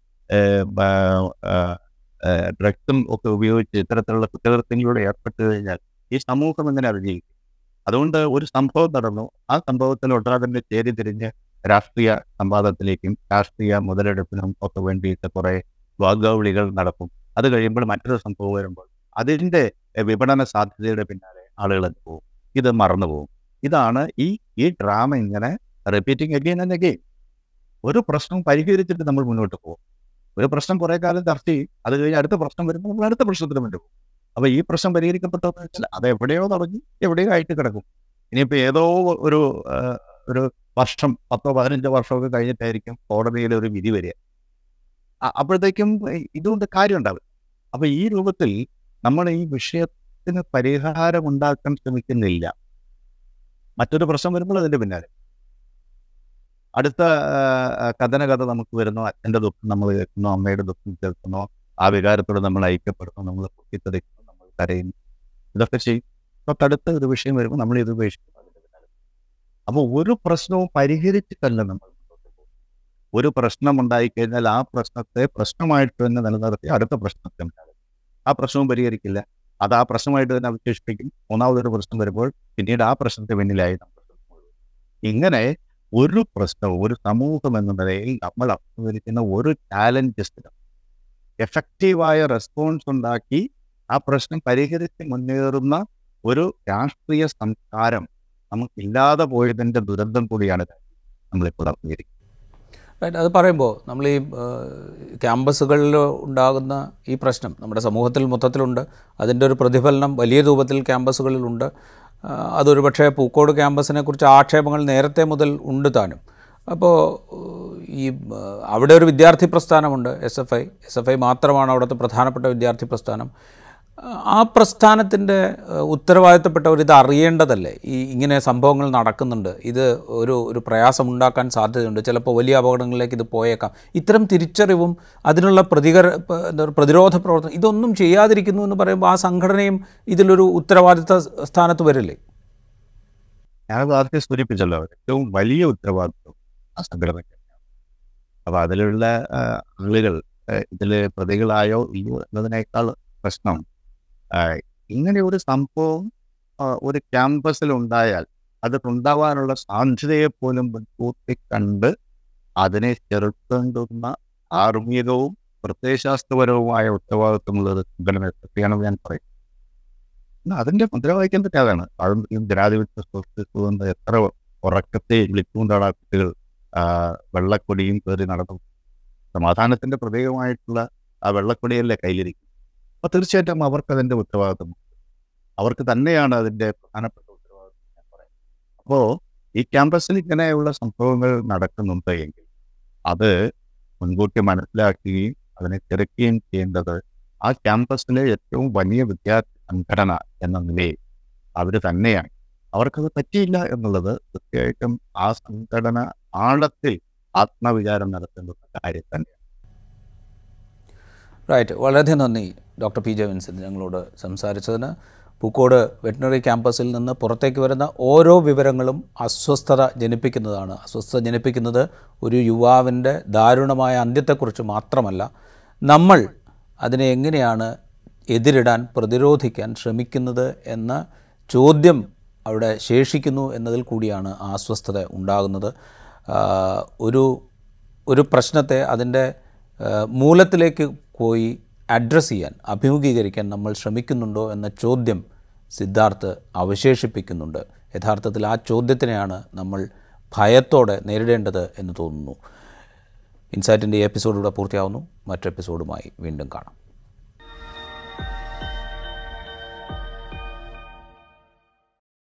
ഡ്രഗ്സും ഒക്കെ ഉപയോഗിച്ച് ഇത്തരത്തിലുള്ള കുറ്റകൃത്യങ്ങളിലൂടെ ഏർപ്പെട്ടു കഴിഞ്ഞാൽ ഈ സമൂഹം എങ്ങനെ അതിജീവിക്കും അതുകൊണ്ട് ഒരു സംഭവം നടന്നു. ആ സംഭവത്തിൽ ഒട്ടാതിന്റെ ചേരി തിരിഞ്ഞ് രാഷ്ട്രീയ സംവാദത്തിലേക്കും രാഷ്ട്രീയ മുതലെടുപ്പിനും ഒക്കെ വേണ്ടിയിട്ട് കുറെ വാഗ്വളികൾ നടക്കും. അത് കഴിയുമ്പോൾ മറ്റൊരു സംഭവം വരുമ്പോൾ അതിന്റെ എഹ്, വിപണന സാധ്യതയുടെ പിന്നാലെ ആളുകൾ പോകും. ഇത് മറന്നു പോകും. ഇതാണ് ഈ ഈ ഡ്രാമ ഇങ്ങനെ റിപ്പീറ്റിംഗ് അഗെയിൻ ആൻഡ് അഗെയിൻ ഒരു പ്രശ്നം പരിഹരിച്ചിട്ട് നമ്മൾ മുന്നോട്ട് പോകും. ഒരു പ്രശ്നം കുറെ കാലം ചർച്ച ചെയ്യും അത് കഴിഞ്ഞ് അടുത്ത പ്രശ്നം വരുമ്പോൾ നമ്മൾ അടുത്ത പ്രശ്നത്തിന് വേണ്ടി പോകും. അപ്പൊ ഈ പ്രശ്നം പരിഹരിക്കപ്പെട്ടതെന്ന് വെച്ചാൽ അത് എവിടെയോ തുടങ്ങി എവിടെയോ ആയിട്ട് കിടക്കും. ഇനിയിപ്പോ ഏതോ ഒരു ഒരു വർഷം പത്തോ പതിനഞ്ചോ വർഷമൊക്കെ കഴിഞ്ഞിട്ടായിരിക്കും കോടതിയിൽ ഒരു വിധി വരിക. അപ്പോഴത്തേക്കും ഇതുകൊണ്ട് കാര്യം ഉണ്ടാവും അപ്പൊ ഈ രൂപത്തിൽ നമ്മൾ ഈ വിഷയത്തിന് പരിഹാരം ഉണ്ടാക്കാൻ ശ്രമിക്കുന്നില്ല. മറ്റൊരു പ്രശ്നം വരുമ്പോൾ അതിന്റെ പിന്നാലെ. അടുത്ത ആ, കഥന കഥ നമുക്ക് വരുന്നു. അച്ഛന്റെ ദുഃഖം നമ്മൾ കേൾക്കുന്നു. അമ്മയുടെ ദുഃഖം കേൾക്കുന്നു. ആ വികാരത്തോട് നമ്മൾ ഐക്യപ്പെടുന്നു. നമ്മൾ പൊട്ടിത്തെറിക്കുന്നു നമ്മൾ കരയുന്നു. ഇതൊക്കെ ചെയ്യും. തൊട്ടടുത്ത ഒരു വിഷയം വരുമ്പോൾ നമ്മൾ ഇത് ഉപേക്ഷിക്കും. അതിന്റെ അപ്പോൾ ഒരു പ്രശ്നവും പരിഹരിച്ചിട്ടല്ല നമ്മൾ ഒരു പ്രശ്നം ഉണ്ടായിക്കഴിഞ്ഞാൽ ആ പ്രശ്നത്തെ പ്രശ്നമായിട്ട് തന്നെ നിലനിർത്തി അടുത്ത പ്രശ്നത്തെ ആ പ്രശ്നവും പരിഹരിക്കില്ല. അത് ആ പ്രശ്നമായിട്ട് തന്നെ അവശേഷിപ്പിക്കും. മൂന്നാമതൊരു പ്രശ്നം വരുമ്പോൾ പിന്നീട് ആ പ്രശ്നത്തെ പിന്നിലായി നമ്മൾ ഇങ്ങനെ ഒരു പ്രശ്നവും ഒരു സമൂഹം എന്ന നിലയിൽ നമ്മൾ അഭിമുഖീകരിക്കുന്ന ഒരു ചാലഞ്ചസിനും എഫക്റ്റീവായ റെസ്പോൺസ് ഉണ്ടാക്കി ആ പ്രശ്നം പരിഹരിച്ച് മുന്നേറുന്ന ഒരു രാഷ്ട്രീയ സംസ്കാരം നമുക്കില്ലാതെ പോയതിന്റെ ദുരന്തം കൂടിയാണ് നമ്മളിപ്പോൾ അഭിമുഖീകരിക്കുന്നത്. അത് പറയുമ്പോൾ നമ്മൾ ഈ ക്യാമ്പസുകളിൽ ഉണ്ടാകുന്ന ഈ പ്രശ്നം നമ്മുടെ സമൂഹത്തിൽ മൊത്തത്തിലുണ്ട്. അതിന്റെ ഒരു പ്രതിഫലനം വലിയ രൂപത്തിൽ ക്യാമ്പസുകളിലുണ്ട് അതൊരു പക്ഷേ പൂക്കോട് ക്യാമ്പസിനെ കുറിച്ച് ആക്ഷേപങ്ങൾ നേരത്തെ മുതൽ ഉണ്ട് താനും. അപ്പോൾ ഈ അവിടെ ഒരു വിദ്യാർത്ഥി പ്രസ്ഥാനമുണ്ട് S F I. S F I മാത്രമാണ് അവിടുത്തെ പ്രധാനപ്പെട്ട വിദ്യാർത്ഥി പ്രസ്ഥാനം. ആ പ്രസ്ഥാനത്തിന്റെ ഉത്തരവാദിത്തപ്പെട്ടവർ ഇത് അറിയേണ്ടതല്ലേ? ഈ ഇങ്ങനെ സംഭവങ്ങൾ നടക്കുന്നുണ്ട്. ഇത് ഒരു ഒരു പ്രയാസം ഉണ്ടാക്കാൻ സാധ്യതയുണ്ട്. ചിലപ്പോൾ വലിയ അപകടങ്ങളിലേക്ക് ഇത് പോയേക്കാം. ഇത്തരം തിരിച്ചറിവും അതിനുള്ള പ്രതികര പ്രതിരോധ പ്രവർത്തനം ഇതൊന്നും ചെയ്യാതിരിക്കുന്നു എന്ന് പറയുമ്പോൾ ആ സംഘടനയും ഇതിലൊരു ഉത്തരവാദിത്ത സ്ഥാനത്ത് വരില്ലേ? ഞാൻ ആദ്യത്തെ സൂചിപ്പിച്ചല്ലോ ഏറ്റവും വലിയ ഉത്തരവാദിത്വം ആ സംഘടനയ്ക്ക് അതിലുള്ള ആളുകൾ ഇതിൽ പ്രതികളായോ ഇല്ലയോ എന്നതിനേക്കാൾ പ്രശ്നം ഇങ്ങനെ ഒരു സംഭവം ഒരു ക്യാമ്പസിൽ ഉണ്ടായാൽ അതിലുണ്ടാവാനുള്ള സാധ്യതയെ പോലും മുൻകൂട്ടി കണ്ട് അതിനെ ചെറുക്കേണ്ടുന്ന ധാർമ്മികവും പ്രത്യയശാസ്ത്രപരവുമായ ഉത്തരവാദിത്വമുള്ള ഒരു സംഘടന എത്തിയാണെന്ന് ഞാൻ പറയും. അതിന്റെ മുദ്രാവാക്യം തന്നെ അതാണ്. അതും ജനാധിപത്യ സൃഷ്ടിച്ചുകൊണ്ട് എത്ര ഉറക്കത്തെ വിളിച്ചുകൊണ്ടാണ് ആ കുട്ടികൾ വെള്ളക്കൊടിയും കയറി നടന്നു. സമാധാനത്തിന്റെ പ്രതീകമായിട്ടുള്ള ആ വെള്ളക്കൊടിയല്ലേ കയ്യിലിരിക്കും അപ്പൊ തീർച്ചയായിട്ടും അവർക്ക് അതിന്റെ ഉത്തരവാദിത്വം അവർക്ക് തന്നെയാണ് അതിന്റെ പ്രധാനപ്പെട്ട ഉത്തരവാദിത്വം ഞാൻ പറയുന്നത് അപ്പോ ഈ ക്യാമ്പസിൽ ഇങ്ങനെയുള്ള സംഭവങ്ങൾ നടക്കുന്നുണ്ട് എങ്കിൽ അത് മുൻകൂട്ടി മനസ്സിലാക്കുകയും അതിനെ തിരക്കുകയും ചെയ്യേണ്ടത് ആ ക്യാമ്പസിലെ ഏറ്റവും വലിയ വിദ്യാർത്ഥി സംഘടന എന്ന നിലയിൽ അവർ തന്നെയാണ്. അവർക്കത് പറ്റിയില്ല എന്നുള്ളത് തീർച്ചയായിട്ടും ആ സംഘടന ആഴത്തിൽ ആത്മവിചാരം നടത്തേണ്ട കാര്യം തന്നെയാണ്. റൈറ്റ് വളരെയധികം നന്ദി. ഡോക്ടർ പി ജെ വിൻസെന്റ് ഞങ്ങളോട് സംസാരിച്ചതിന് പൂക്കോട് വെറ്റിനറി ക്യാമ്പസിൽ നിന്ന് പുറത്തേക്ക് വരുന്ന ഓരോ വിവരങ്ങളും അസ്വസ്ഥത ജനിപ്പിക്കുന്നതാണ്. അസ്വസ്ഥത ജനിപ്പിക്കുന്നത് ഒരു യുവാവിന്റെ ദാരുണമായ അന്ത്യത്തെക്കുറിച്ച് മാത്രമല്ല നമ്മൾ അതിനെ എങ്ങനെയാണ് എതിരിടാൻ പ്രതിരോധിക്കാൻ ശ്രമിക്കുന്നത് എന്ന ചോദ്യം അവിടെ ശേഷിക്കുന്നു എന്നതിൽ കൂടിയാണ് ആ അസ്വസ്ഥത ഉണ്ടാകുന്നത് ഒരു ഒരു പ്രശ്നത്തെ അതിന്റെ മൂലത്തിലേക്ക് പോയി അഡ്രസ്സ് ചെയ്യാൻ അഭിമുഖീകരിക്കാൻ നമ്മൾ ശ്രമിക്കുന്നുണ്ടോ എന്ന ചോദ്യം സിദ്ധാർത്ഥ് അവശേഷിപ്പിക്കുന്നുണ്ട്. യഥാർത്ഥത്തിൽ ആ ചോദ്യത്തിനെയാണ് നമ്മൾ ഭയത്തോടെ നേരിടേണ്ടത് എന്ന് തോന്നുന്നു. ഇൻസൈറ്റിന്റെ എപ്പിസോഡ് ഇവിടെ പൂർത്തിയാവുന്നു. മറ്റെപ്പിസോഡുമായി വീണ്ടും കാണാം.